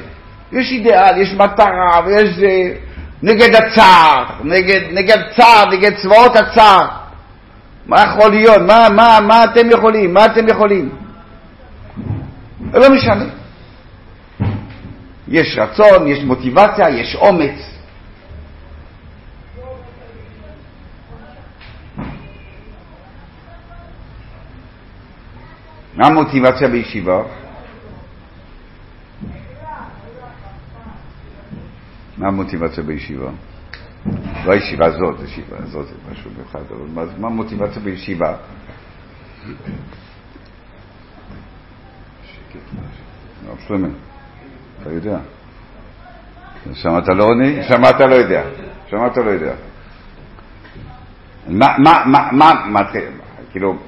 [SPEAKER 1] יש אידאל, יש מטרה, ויש זה, נגד הצער, נגד, נגד צער, נגד צבאות הצער. מה יכול להיות? מה, מה, מה אתם יכולים? מה אתם יכולים? לא משנה. יש רצון, יש מוטיבציה, יש אומץ. מה המוטיבציה בישיבה? מה המוטיבציה בישיבה? לא הישיבה הזאת, הישיבה הזאת זה משהו מיוחד, אבל מה המוטיבציה בישיבה? שלמה, אתה יודע. שמעת לא עונה? שמעת לא יודע. שמעת לא יודע. מה, מה, מה, מה, כאילו,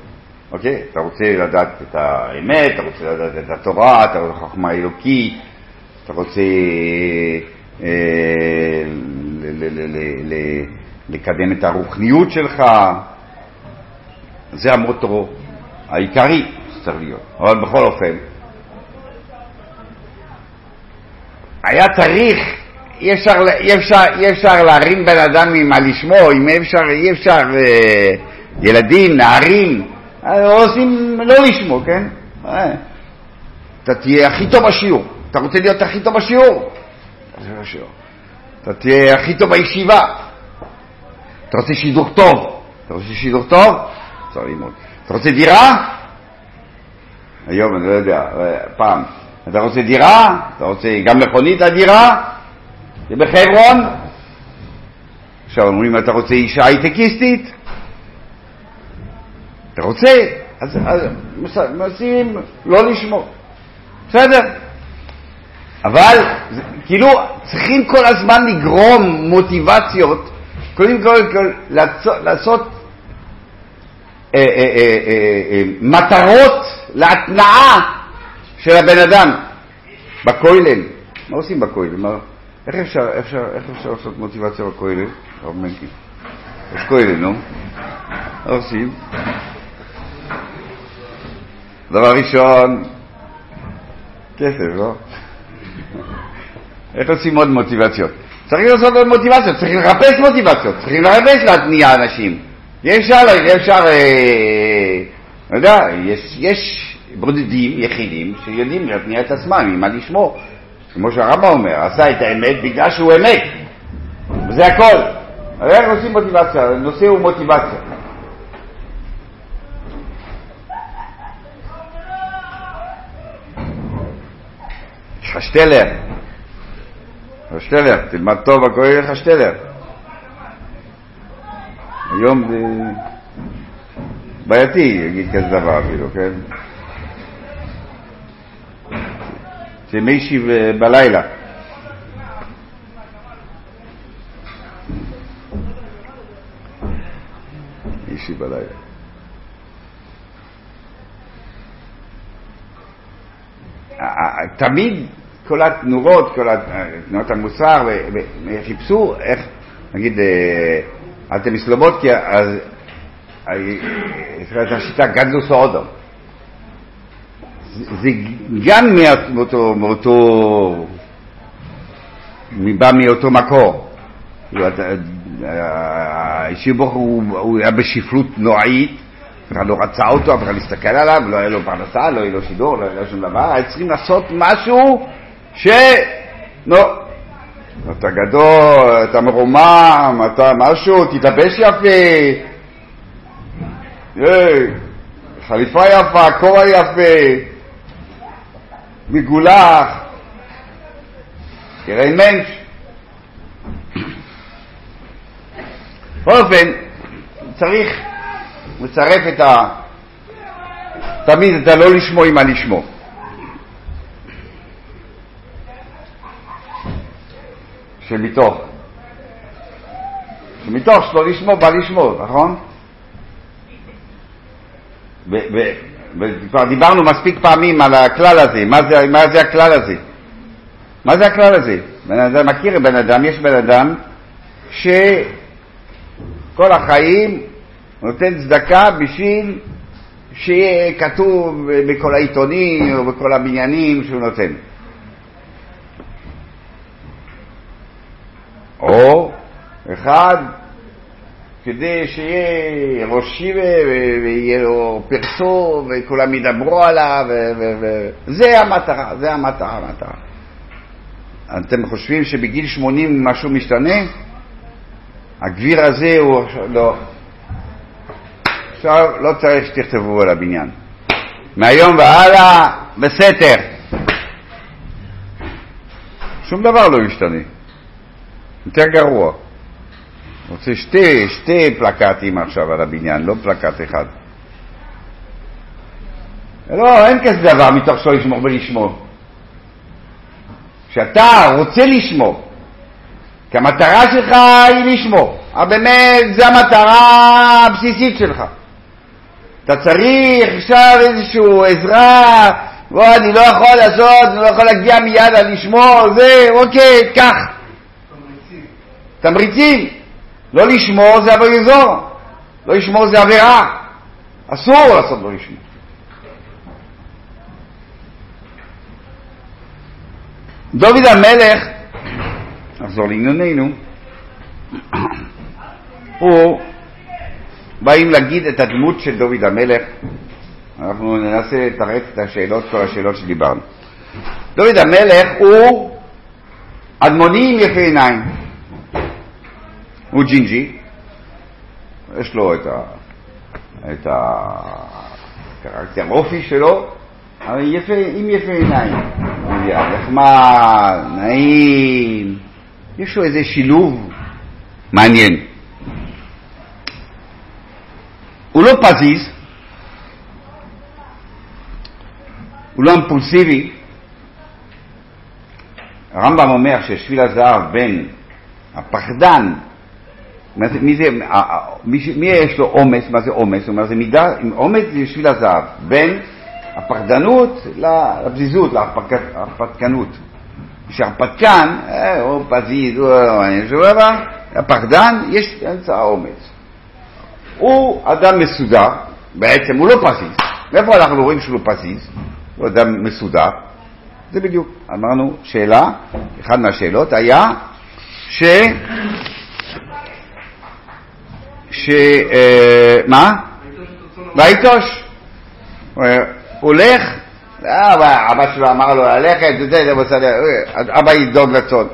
[SPEAKER 1] אוקיי? אתה רוצה לדעת את האמת, אתה רוצה לדעת את התורה, אתה רוצה חוכמה אלוקית, אתה רוצה לקדם את הרוחניות שלך. זה המוטו העיקרי שצריך להיות. אבל בכל אופן, היה צריך, אי אפשר, אי אפשר, אי אפשר להרים בן אדם עם מה לשמו, אם אי אפשר, אי אפשר אה, ילדים, נערים, עושים לא לשמור, כן? אה, אתה תהיה הכי טוב בשיעור. אתה רוצה להיות הכי טוב בשיעור? אתה תהיה הכי טוב בישיבה. אתה רוצה שידור טוב. אתה רוצה שידור טוב? צריך ללמוד. אתה רוצה דירה? היום, אני לא יודע, פעם. אתה רוצה דירה? אתה רוצה גם מכונית הדירה? זה בחברון? עכשיו אומרים, אתה רוצה אישה הייטקיסטית? אתה רוצה? אז, אז מנסים לא לשמור. בסדר. אבל זה, כאילו צריכים כל הזמן לגרום מוטיבציות, קודם כל, לעשות, לעשות אה, אה, אה, אה, מטרות להתנעה של הבן אדם בכולל. מה עושים בכולל? איך, אפשר, אפשר, איך אפשר לעשות מוטיבציה בכולל? יש כולל, נו? מה עושים? דבר ראשון, כסף, לא? איך עושים עוד מוטיבציות? צריך לעשות עוד מוטיבציות, צריך לחפש מוטיבציות, צריך לחפש להתניע אנשים. יש אפשר, אפשר, אה, לא יודע, יש, יש בודדים, יחידים, שיודעים להתניע את עצמם, עם מה לשמור. כמו שהרמב"ם אומר, עשה את האמת בגלל שהוא אמת. וזה הכל. איך עושים מוטיבציה? הנושא הוא מוטיבציה. יש לך שטלר. שטלר, תלמד טוב, הכל יהיה לך שטלר. היום זה בעייתי להגיד כזה דבר אפילו, כן? זה מישהי בלילה. מישהי בלילה. תמיד כל התנורות, כל תנועות המוסר, חיפשו איך, נגיד, אתם מסלובודקי, אז השיטה גדלוס אודום. זה גם מאותו, מאותו, בא מאותו מקור. האישי ברוך הוא היה בשפלות נוראית, אף אחד לא רצה אותו, אף אחד לא הסתכל עליו, לא היה לו פרנסה, לא היה לו שידור, לא היה לו שום דבר, היה צריכים לעשות משהו ש... נו, אתה גדול, אתה מרומם, אתה משהו, תתלבש יפה, חליפה יפה, כובע יפה, מגולח, תראה מנש. בכל אופן, צריך לצרף את ה... תמיד את הלא לשמו עם הלשמו. שמתוך. שמתוך שלא לשמו בא לשמו, נכון? וכבר דיברנו מספיק פעמים על הכלל הזה, מה זה, מה זה הכלל הזה? מה זה הכלל הזה? בן אדם מכיר בן אדם, יש בן אדם שכל החיים נותן צדקה בשביל שיהיה כתוב בכל העיתונים או בכל הבניינים שהוא נותן. או אחד כדי שיהיה ראש שיבה ויהיה לו פרסום וכולם ידברו עליו, זה המטרה, זה המטרה, המטרה. אתם חושבים שבגיל 80 משהו משתנה? הגביר הזה הוא לא. עכשיו לא צריך שתכתבו על הבניין. מהיום והלאה, בסתר. שום דבר לא ישתנה. יותר גרוע. רוצה שתי, שתי פלקטים עכשיו על הבניין, לא פלקט אחד. לא, אין כזה דבר מתוך שלא לשמור ולשמור. כשאתה רוצה לשמור, כי המטרה שלך היא לשמור, אבל באמת זו המטרה הבסיסית שלך. אתה צריך עכשיו איזושהי עזרה, בוא, אני לא יכול לעשות, אני לא יכול להגיע מיד לשמור, זה, אוקיי, קח. תמריצים. לא לשמור זה אבריזור, לא לשמור זה עבירה, אסור לעשות לא לשמור. דוד המלך, נחזור לענייננו, הוא באים להגיד את הדמות של דוד המלך. אנחנו ננסה לתרץ את השאלות, כל השאלות שדיברנו. דוד המלך הוא אדמוני עם יפה עיניים. הוא ג'ינג'י, יש לו את, ה, את הקרקטר אופי שלו, אבל יפה, עם יפה עיניים. נחמד, נעים, יש לו איזה שילוב מעניין. הוא לא פזיז, הוא לא אימפולסיבי. הרמב"ם אומר ששביל הזהב בין הפחדן, מי, זה, מי, מי יש לו אומץ, מה זה אומץ? אומר, זה מידה, אומץ זה שביל הזהב, בין הפחדנות לפזיזות, להרפתקנות. שהרפתקן, אה, הוא פזיז, הוא לא דבר, הפחדן, יש אמצע האומץ. הוא אדם מסודר, בעצם הוא לא פזיז. מאיפה אנחנו רואים שהוא לא פזיז? הוא אדם מסודר. זה בדיוק, אמרנו, שאלה, אחת מהשאלות היה ש... ש... אה, מה? ויטוש. הולך, אה, אבא שלו אמר לו ללכת, זה, זה, מסדר, אבא ידאוג לצאן.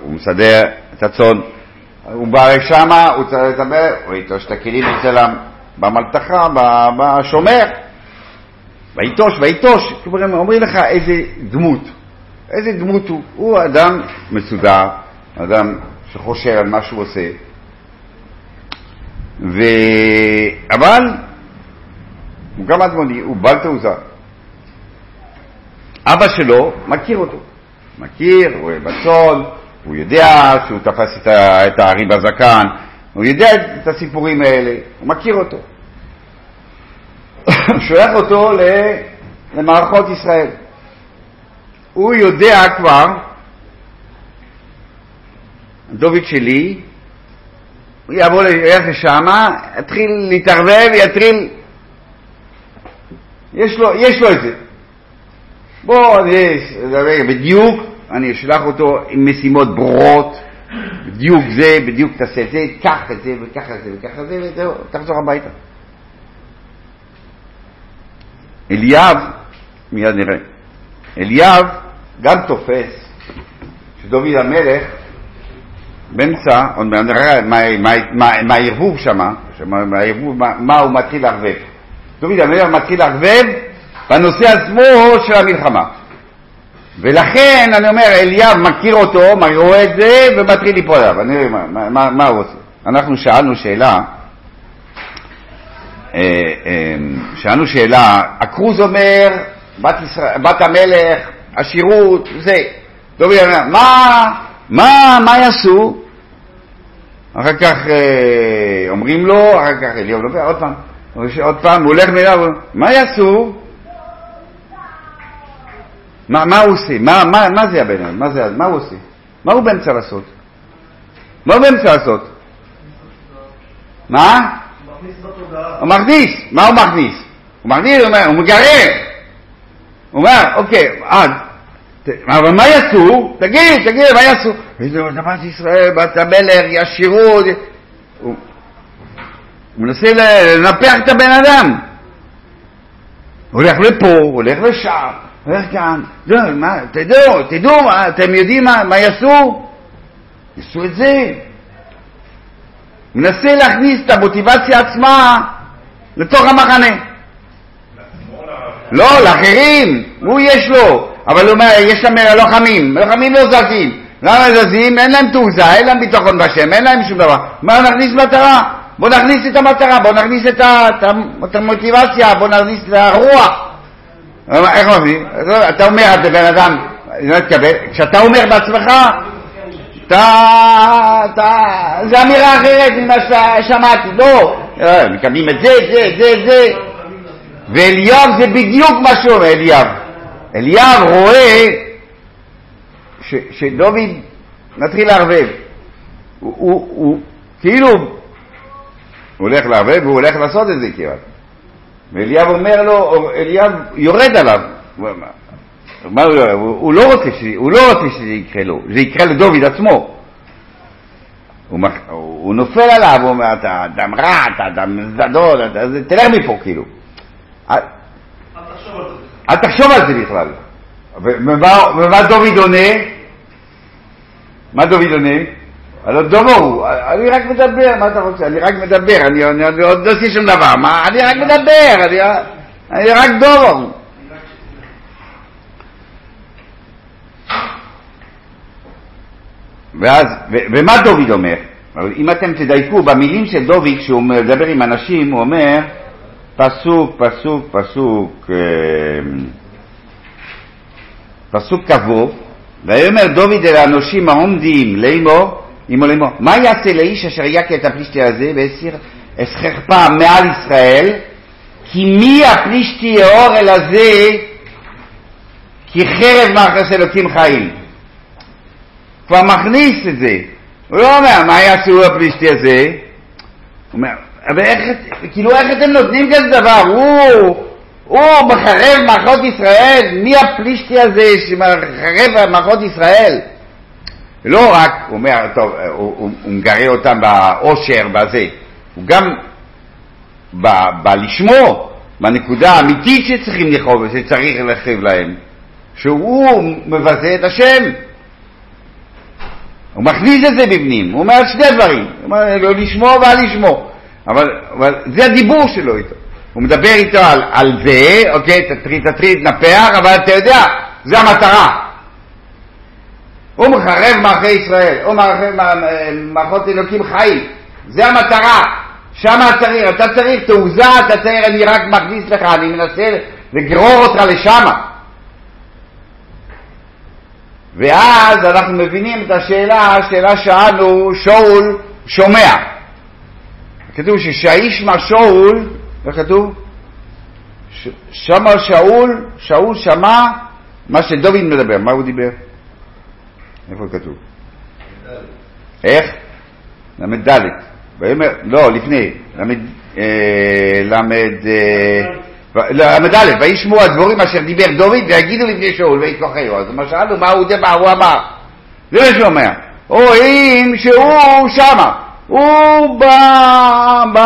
[SPEAKER 1] הוא מסדר את הצאן, הוא בא לשמה, הוא צריך לדבר, הוא יטוש את הכלים אצלם במלתחה, בשומר. ויטוש, ויטוש, כלומר אומרים לך איזה דמות, איזה דמות הוא. הוא אדם מסודר, אדם שחושב על מה שהוא עושה, ו... אבל הוא גם אדמוני, הוא בעל תעוזה. אבא שלו מכיר אותו, מכיר, אוהב בצאן, הוא יודע שהוא תפס את הארי בזקן, הוא יודע את הסיפורים האלה, הוא מכיר אותו. שולח אותו למערכות ישראל. הוא יודע כבר, דוד שלי, הוא יבוא, ילך לשם, יתחיל להתערבב, יתחיל... יש לו, יש לו את זה. בוא, בדיוק, אני אשלח אותו עם משימות ברורות, בדיוק זה, בדיוק תעשה את זה, קח את זה, וככה זה, וככה זה, וזהו, תחזור הביתה. אליאב, מיד נראה, אליאב גם תופס שדוד המלך באמצע, עוד מעט נראה מה הערבוב שם, מה הוא מתחיל לערבב. דוד המלך מתחיל לערבב בנושא עצמו של המלחמה. ולכן אני אומר, אליאב מכיר אותו, רואה את זה ומתחיל ליפול עליו. אני רואה מה, מה, מה הוא עושה. אנחנו שאלנו שאלה, אה, אה, שאלנו שאלה, הכרוז אומר, בת, ישראל, בת המלך, השירות, זה. דוד אומר, מה, מה, מה יעשו? אחר כך אה, אומרים לו, אחר כך אליהו לוקח עוד פעם, עוד פעם, הוא הולך מילה, מה יעשו? מה, מה הוא עושה? מה, מה, מה זה הבן אדם? מה, מה הוא עושה? מה הוא באמצע לעשות? מה הוא באמצע לעשות? מה? הוא מכניס. מה הוא מכניס? הוא מכניס, הוא, אומר, הוא מגרר. הוא אומר, אוקיי, אז, אבל מה יעשו? תגיד, תגיד, מה יעשו? איזה בת ישראל, בת המלך, ישירות. הוא מנסה לנפח את הבן אדם. הולך לפה, הולך לשם, הולך כאן. לא, מה, תדעו, תדעו, אתם יודעים מה יעשו? יעשו את זה. מנסה להכניס את המוטיבציה עצמה לתוך המחנה. לא, לאחרים, הוא יש לו, אבל הוא אומר, יש שם לוחמים, לוחמים לא זזים. למה זזים? אין להם תעוזה, אין להם ביטחון בשם, אין להם שום דבר. מה נכניס מטרה? בוא נכניס את המטרה, בוא נכניס את, את המוטיבציה, בוא נכניס את הרוח. איך אומרים? אתה אומר, אתה בן אדם, לא תקבל, כשאתה אומר בעצמך, אתה, זה אמירה אחרת ממה ששמעתי, לא, מקבלים את זה, זה, זה, זה, ואליאב זה בדיוק מה שאומר אליאב. אליאב רואה ש, שדוד מתחיל לערבב. הוא, הוא, הוא כאילו, הוא הולך לערבב והוא הולך לעשות את זה כמעט. ואליאב אומר לו, אליאב יורד עליו. מה הוא, הוא, לא רוצה ש, הוא לא רוצה שזה יקרה לו, זה יקרה לדוד עצמו. הוא, מח- הוא נופל עליו, הוא אומר, אתה אדם רע, אתה אדם זדון, אתה, תלך מפה כאילו. אל,
[SPEAKER 2] אל תחשוב על זה.
[SPEAKER 1] אל תחשוב על זה בכלל. ומה, ומה דוד עונה? מה דוד עונה? הלא דומו הוא, אני רק מדבר, מה אתה רוצה? אני רק מדבר, אני, עוד לא עושה שום דבר, מה? אני רק מדבר, אני, אני רק דומו. ואז, ו, ומה דוד אומר? אם אתם תדייקו במילים של דוד, כשהוא מדבר עם אנשים, הוא אומר, פסוק, פסוק, פסוק, אה, פסוק כבוא, ויאמר דוד אל האנושים העומדים לאמור, אמו לאמור, מה יעשה לאיש אשר יכה את הפלישתי הזה והסיר אסכך מעל ישראל, כי מי הפלישתי האור אל הזה, כי חרב מאחורי אלוקים חיים. כבר מכניס את זה. הוא לא אומר, מה יעשו הפלישתי הזה? הוא אומר, אבל איך, כאילו איך אתם נותנים כזה דבר? הוא, הוא מחרב מערכות ישראל? מי הפלישתי הזה שמחרב מערכות ישראל? לא רק, הוא אומר, טוב, הוא, הוא, הוא מגרה אותם באושר, בזה, הוא גם ב- בלשמו, בנקודה האמיתית שצריכים לכאוב, שצריך להכאיב להם, שהוא מבזה את השם. הוא מכניס את זה בפנים, הוא אומר שני דברים, הוא אומר לא לשמו ועל לשמו, אבל, אבל זה הדיבור שלו איתו. הוא מדבר איתו על, על זה, אוקיי, תטריד, תטריד, נפח, אבל אתה יודע, זה המטרה. הוא מחרב מערכי ישראל, הוא מחרב מערכות אלוקים חיים, זה המטרה. שם צריך, אתה צריך תעוזה, אתה צריך, אני רק מכניס לך, אני מנסה לגרור אותך לשם. ואז אנחנו מבינים את השאלה, השאלה שאלנו, שאול שומע. כתוב ששהישמע שאול, איך כתוב? שמע שאול, שאול שמע מה שדוד מדבר, מה הוא דיבר? איפה כתוב? איך? ל"ד. ויאמר, לא, לפני, למד, אה, למד, אה, ל"ד, וישמעו הדבורים אשר דיבר דוד ויגידו לפני שאול ויתכוחהו. אז מה שאלנו, מה הוא אמר. זה מה שהוא אומר. רואים שהוא שמה. הוא ב, ב,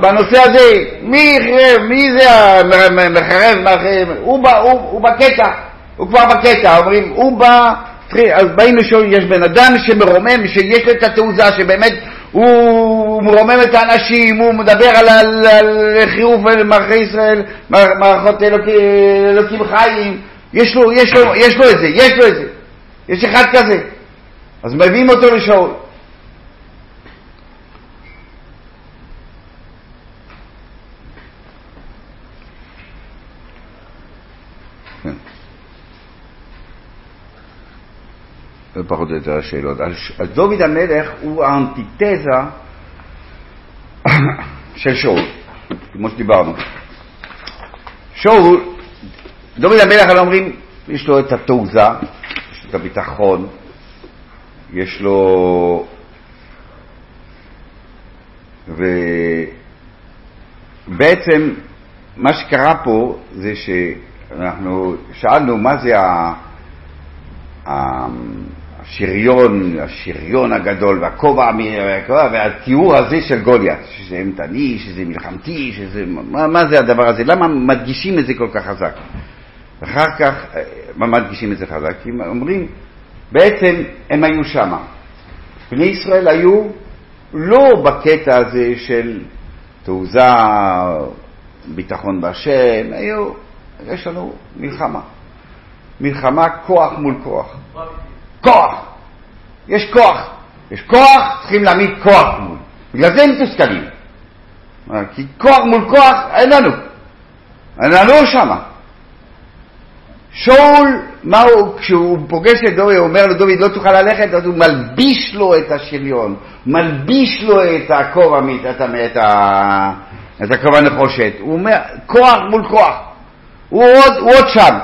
[SPEAKER 1] בנושא הזה, מי, יחרב, מי זה המחרב, מחרב, הוא, הוא, הוא בקטע, הוא כבר בקטע, אומרים, הוא בא, אז באים לשאול, יש בן אדם שמרומם, שיש לו את התעוזה, שבאמת הוא מרומם את האנשים, הוא מדבר על, על, על חירוף מערכי ישראל, מער- מערכות אלוקים, אלוקים חיים, יש לו, יש, לו, יש לו את זה, יש לו את זה, יש אחד כזה. אז מביאים אותו לשאול. פחות או יותר השאלות. אז דוד המלך הוא האנטיתזה של שאול, כמו שדיברנו. שאול, דוד המלך, אנחנו אומרים, יש לו את התעוזה, יש לו את הביטחון, יש לו... ובעצם מה שקרה פה זה שאנחנו שאלנו מה זה ה... השריון, השריון הגדול והכובע והתיאור הזה של גוליית, שזה אימתני, שזה מלחמתי, שזה, מה, מה זה הדבר הזה? למה מדגישים את זה כל כך חזק? אחר כך, אה, מה מדגישים את זה חזק? כי אומרים, בעצם הם היו שמה. בני ישראל היו לא בקטע הזה של תעוזה, ביטחון בהשם, היו, יש לנו מלחמה. מלחמה כוח מול כוח. כוח! יש כוח. יש כוח, צריכים להעמיד כוח מול. בגלל זה הם מתוסכלים. כי כוח מול כוח אין לנו. אין לנו שמה. שאול, מה הוא, כשהוא פוגש את דוד, הוא אומר לדוד, לא תוכל ללכת, אז הוא מלביש לו את השריון, מלביש לו את הכובע, את, את, את, הכובע הנחושת. הוא אומר, כוח מול כוח. הוא עוד, הוא עוד שם.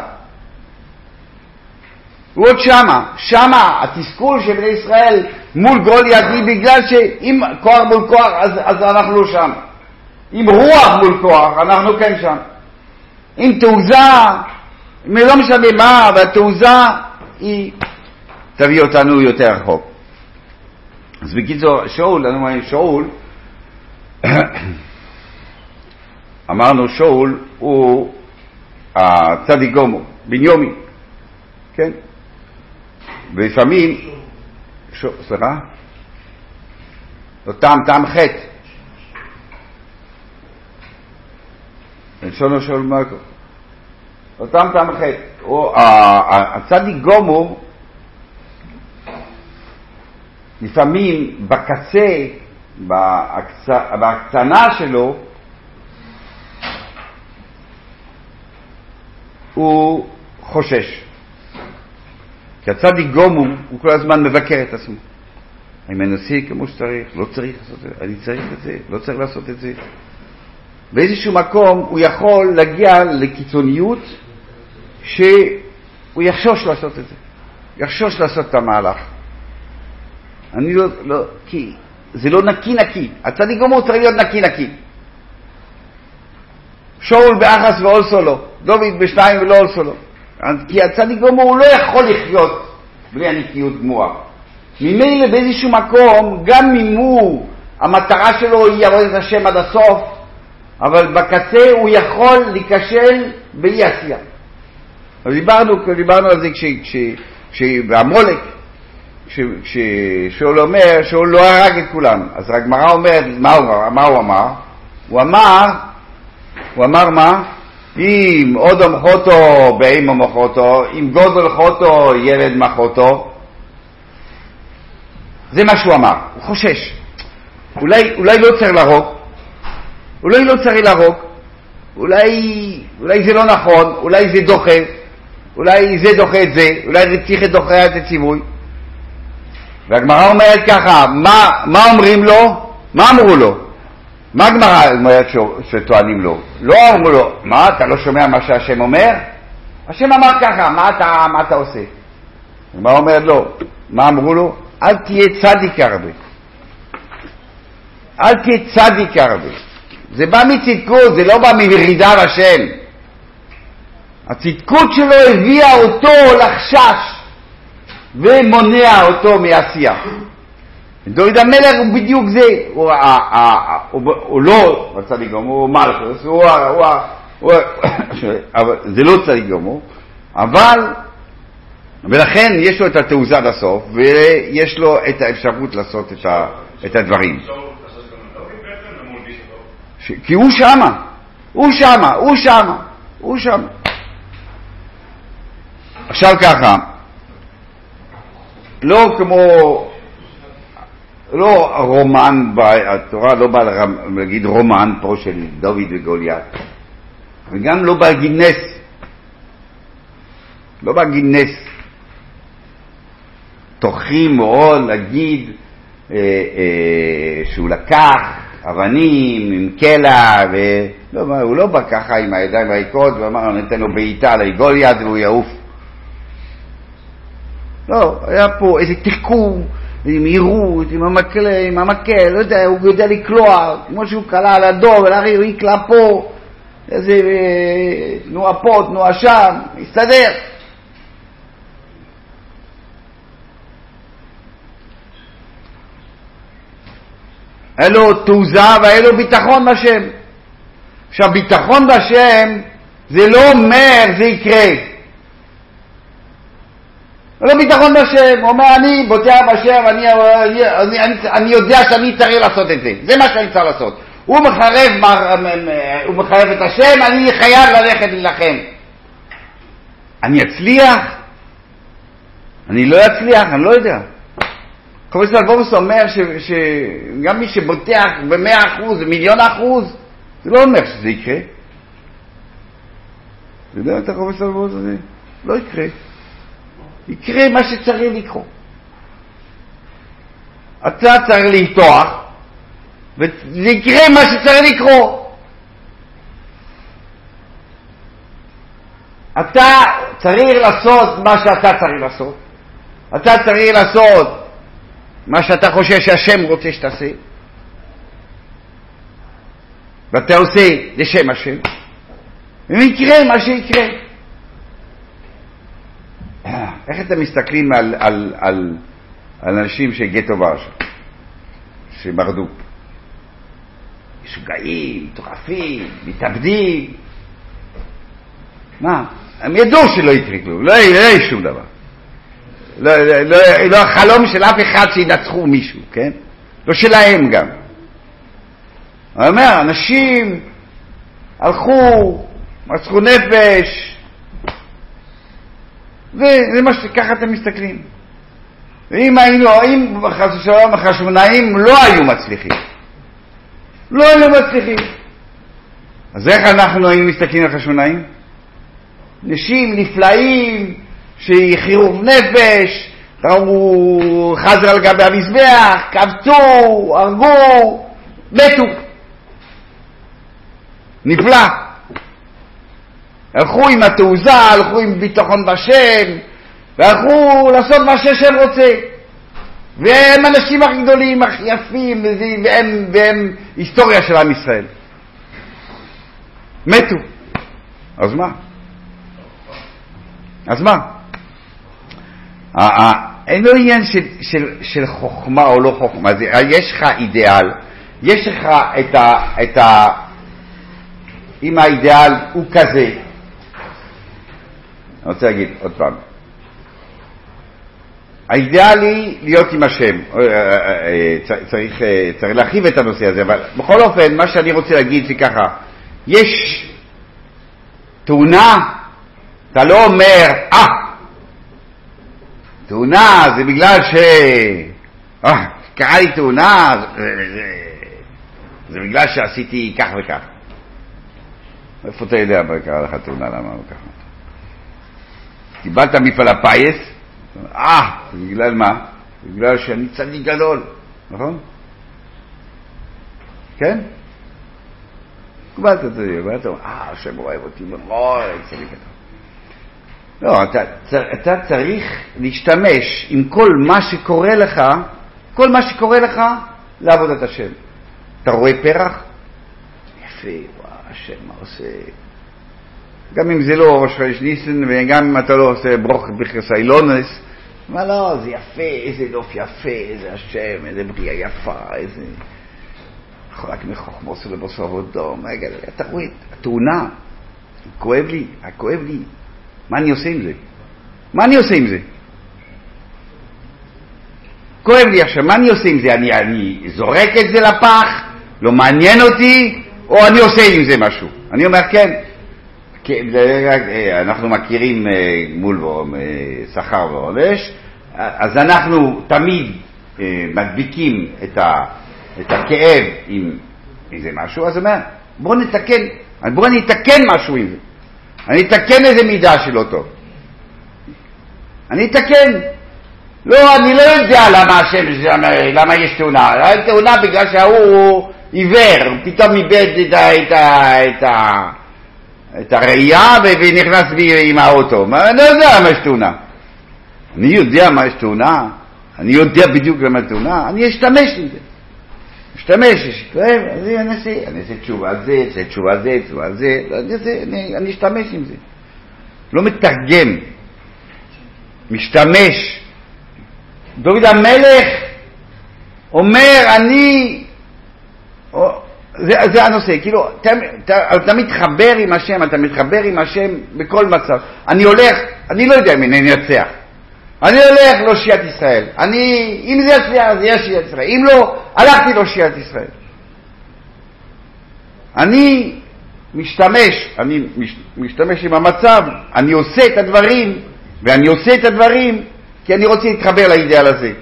[SPEAKER 1] הוא עוד שמה. שמה התסכול של בני ישראל מול גוליית היא בגלל שאם כוח מול כוח, אז, אז אנחנו לא שם. אם רוח מול כוח, אנחנו כן שם. אם תעוזה, אם לא משנה מה, אבל התעוזה היא תביא אותנו יותר רחוק. אז בקיצור, שאול, אני אומר, שאול, אמרנו שאול הוא הצדיק גומו, בניומי, כן? ולפעמים. סליחה? לא טעם, טעם חטא. בלשונו של מרקו. לא טעם, טעם חטא. הצדיק גומו, לפעמים בקצה, בהקצנה שלו, הוא חושש. כי הצדיק גומום הוא כל הזמן מבקר את עצמו. אני מנסה כמו שצריך, לא צריך לעשות את זה, אני צריך את זה, לא צריך לעשות את זה. באיזשהו מקום הוא יכול להגיע לקיצוניות שהוא יחשוש לעשות את זה, יחשוש לעשות את המהלך. אני לא, לא, כי זה לא נקי נקי, הצדיק גומור צריך להיות נקי נקי. שאול באחס ואולסו לא, דוד בשניים ולא אולסו לא. כי הצדיק גמור הוא לא יכול לחיות בלי הנקיות גמורה. ממילא באיזשהו מקום, גם אם הוא, המטרה שלו היא ירוד את השם עד הסוף, אבל בקצה הוא יכול להיכשל באי עשייה. אז דיברנו, דיברנו על זה כשבעמולק, כששאול אומר שהוא לא הרג את כולם, אז הגמרא אומרת, מה הוא, מה הוא אמר? הוא אמר, הוא אמר מה? אם אודם חוטו באימו מחוטו, אם גודל חוטו ילד מחוטו. זה מה שהוא אמר, הוא חושש. אולי, אולי לא צריך להרוג, אולי לא צריך להרוג, אולי, אולי זה לא נכון, אולי זה דוחה, אולי זה דוחה את זה, אולי צריך דוחה את הציווי. והגמרא אומרת ככה, מה, מה אומרים לו? מה אמרו לו? מה הגמרא אומרת שטוענים לו? לא אמרו לו, מה, אתה לא שומע מה שהשם אומר? השם אמר ככה, מה אתה, מה אתה עושה? הגמרא אומרת לא, מה אמרו לו? אל תהיה צדיק הרבה. אל תהיה צדיק הרבה. זה בא מצדקות, זה לא בא מירידה לשם. הצדקות שלו הביאה אותו לחשש ומונע אותו מעשייה. דוד המלך הוא בדיוק זה, הוא, הוא, הוא לא צדיק גמור, הוא מלכוס, זה לא צדיק גמור, אבל, ולכן יש לו את התעוזה לסוף, ויש לו את האפשרות לעשות את הדברים. כי הוא שמה, הוא שמה, הוא שמה, הוא שמה. עכשיו ככה, לא כמו לא רומן, התורה לא באה להגיד רומן פה של דוד וגוליית, וגם לא בא להגיד נס. לא בא להגיד נס. טורחים מאוד להגיד אה, אה, שהוא לקח אבנים עם קלע, ולא, הוא לא בא ככה עם הידיים הריקות ואמר, אני אתן לו בעיטה לגוליית והוא יעוף. לא, היה פה איזה תחכום. עם מהירות, עם המקל, עם המקל, לא יודע, הוא יודע לקלוע, כמו שהוא קלע על הדור, ולאחרי הוא יקלע פה, איזה אה, תנועה פה, תנועה שם, יסתדר. היה לו תעוזה והיה לו ביטחון בשם. עכשיו, ביטחון בשם זה לא אומר זה יקרה. ביטחון בשם, הוא אומר אני בוטח בשם, אני, אני, אני, אני, אני יודע שאני צריך לעשות את זה, זה מה שאני צריך לעשות. הוא מחרב, הוא מחרב את השם, אני חייב ללכת להילחם. אני אצליח? אני לא אצליח, אני לא יודע. קורס אלבורס אומר שגם מי שבוטח במאה אחוז, במיליון אחוז, זה לא אומר שזה יקרה. אתה יודע את הקורס אלבורס הזה? לא יקרה. יקרה מה שצריך לקרות. אתה צריך לפתוח, וזה יקרה מה שצריך לקרות. אתה צריך לעשות מה שאתה צריך לעשות. אתה צריך לעשות מה שאתה חושב שהשם רוצה שתעשה. ואתה עושה לשם השם, ויקרה מה שיקרה. איך אתם מסתכלים על, על, על, על אנשים של גטו ורשה? שמרדו. משוגעים, מטורפים, מתאבדים. מה? הם ידעו שלא יקרה כלום, לא יהיה שום דבר. לא, לא, לא, לא החלום של אף אחד שינצחו מישהו, כן? לא שלהם גם. אני אומר, אנשים הלכו, מצחו נפש, וזה מה שככה אתם מסתכלים. ואם היינו, אם חס ושלום החשמונאים לא היו מצליחים, לא היו מצליחים, אז איך אנחנו היינו מסתכלים על חשמונאים? אנשים נפלאים, שחירוב נפש, ראו חזר על גבי המזבח, כבצו, הרגו, מתו. נפלא. הלכו עם התעוזה, הלכו עם ביטחון בשם, והלכו לעשות מה שהשם רוצה. והם האנשים הכי גדולים, הכי יפים, והם, והם היסטוריה של עם ישראל. מתו. אז מה? אז מה? אין לו עניין של, של, של חוכמה או לא חוכמה, זה, יש לך אידיאל, יש לך את ה... את ה אם האידיאל הוא כזה, אני רוצה להגיד עוד פעם, האידיאל היא להיות עם השם, אה, אה, אה, צריך, צריך להרחיב את הנושא הזה, אבל בכל אופן, מה שאני רוצה להגיד זה ככה, יש תאונה, אתה לא אומר, אה, תאונה זה בגלל ש... אה, קרה לי תאונה, זה, זה, זה בגלל שעשיתי כך וכך. איפה אתה יודע מה קרה לך תאונה, למה ככה? קיבלת מפעל הפיס, אה, בגלל מה? בגלל שאני צדיק גדול, נכון? כן? קיבלת את זה, ואתה אומר, אה, השם אוהב אותי מאוד, צדיק גדול. לא, אתה, אתה צריך להשתמש עם כל מה שקורה לך, כל מה שקורה לך לעבודת השם. אתה רואה פרח? יפה, וואו, השם, מה עושה? גם אם זה לא ראש חודש ניסן, וגם אם אתה לא עושה ברוך בכרס אילונס, מה לא, זה יפה, איזה נוף יפה, איזה השם, איזה בריאה יפה, איזה... רק מחוכמו סולבוס עבודו, אתה רואה, התאונה, כואב לי, כואב לי, מה אני עושה עם זה? מה אני עושה עם זה? כואב לי עכשיו, מה אני עושה עם זה? אני, אני זורק את זה לפח, לא מעניין אותי, או אני עושה עם זה משהו? אני אומר כן, כן אנחנו מכירים גמול שכר ועונש, אז אנחנו תמיד מדביקים את, ה, את הכאב עם איזה משהו, אז אני אומר, בואו נתקן, בואו נתקן משהו עם זה. אני אתקן איזה מידה שלא טוב. אני אתקן. לא, אני לא יודע למה השם, למה יש תאונה. תאונה בגלל שההוא עיוור, פתאום איבד את, את, את, את הראייה ונכנס בי עם האוטו. אני לא יודע למה יש תאונה. אני יודע מה יש תאונה, אני יודע בדיוק למה תאונה, אני אשתמש בזה. משתמש, כואב, אז אני אעשה, אני אעשה תשובה על זה, אעשה תשובה על זה, תשובה על זה, אני, אני אשתמש עם זה. לא מתרגם, משתמש. דוד המלך אומר, אני, זה, זה הנושא, כאילו, אתה, אתה, אתה מתחבר עם השם, אתה מתחבר עם השם בכל מצב. אני הולך, אני לא יודע אם אני אנצח. אני הולך להושיע את ישראל. אני, אם זה יצליח, אז יהיה שיעת ישראל. אם לא, הלכתי להושיע את ישראל. אני משתמש, אני משתמש עם המצב, אני עושה את הדברים, ואני עושה את הדברים כי אני רוצה להתחבר לאידאל הזה.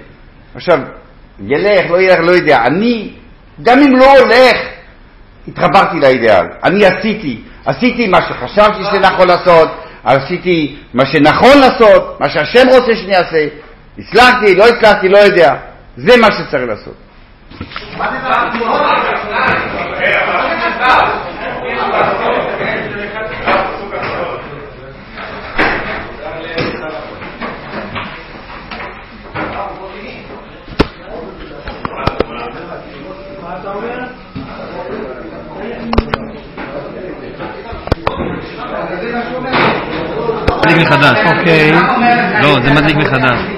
[SPEAKER 1] עכשיו, ילך, לא ילך, לא יודע. אני, גם אם לא הולך, התחברתי לאידאל. אני עשיתי, עשיתי מה שחשבתי שנכון לעשות, עשיתי מה שנכון לעשות, מה שהשם רוצה שאני אעשה, הצלחתי, לא הצלחתי, לא יודע. זה מה שצריך לעשות.
[SPEAKER 5] מדליק מחדש. אוקיי. לא, זה מדליק מחדש.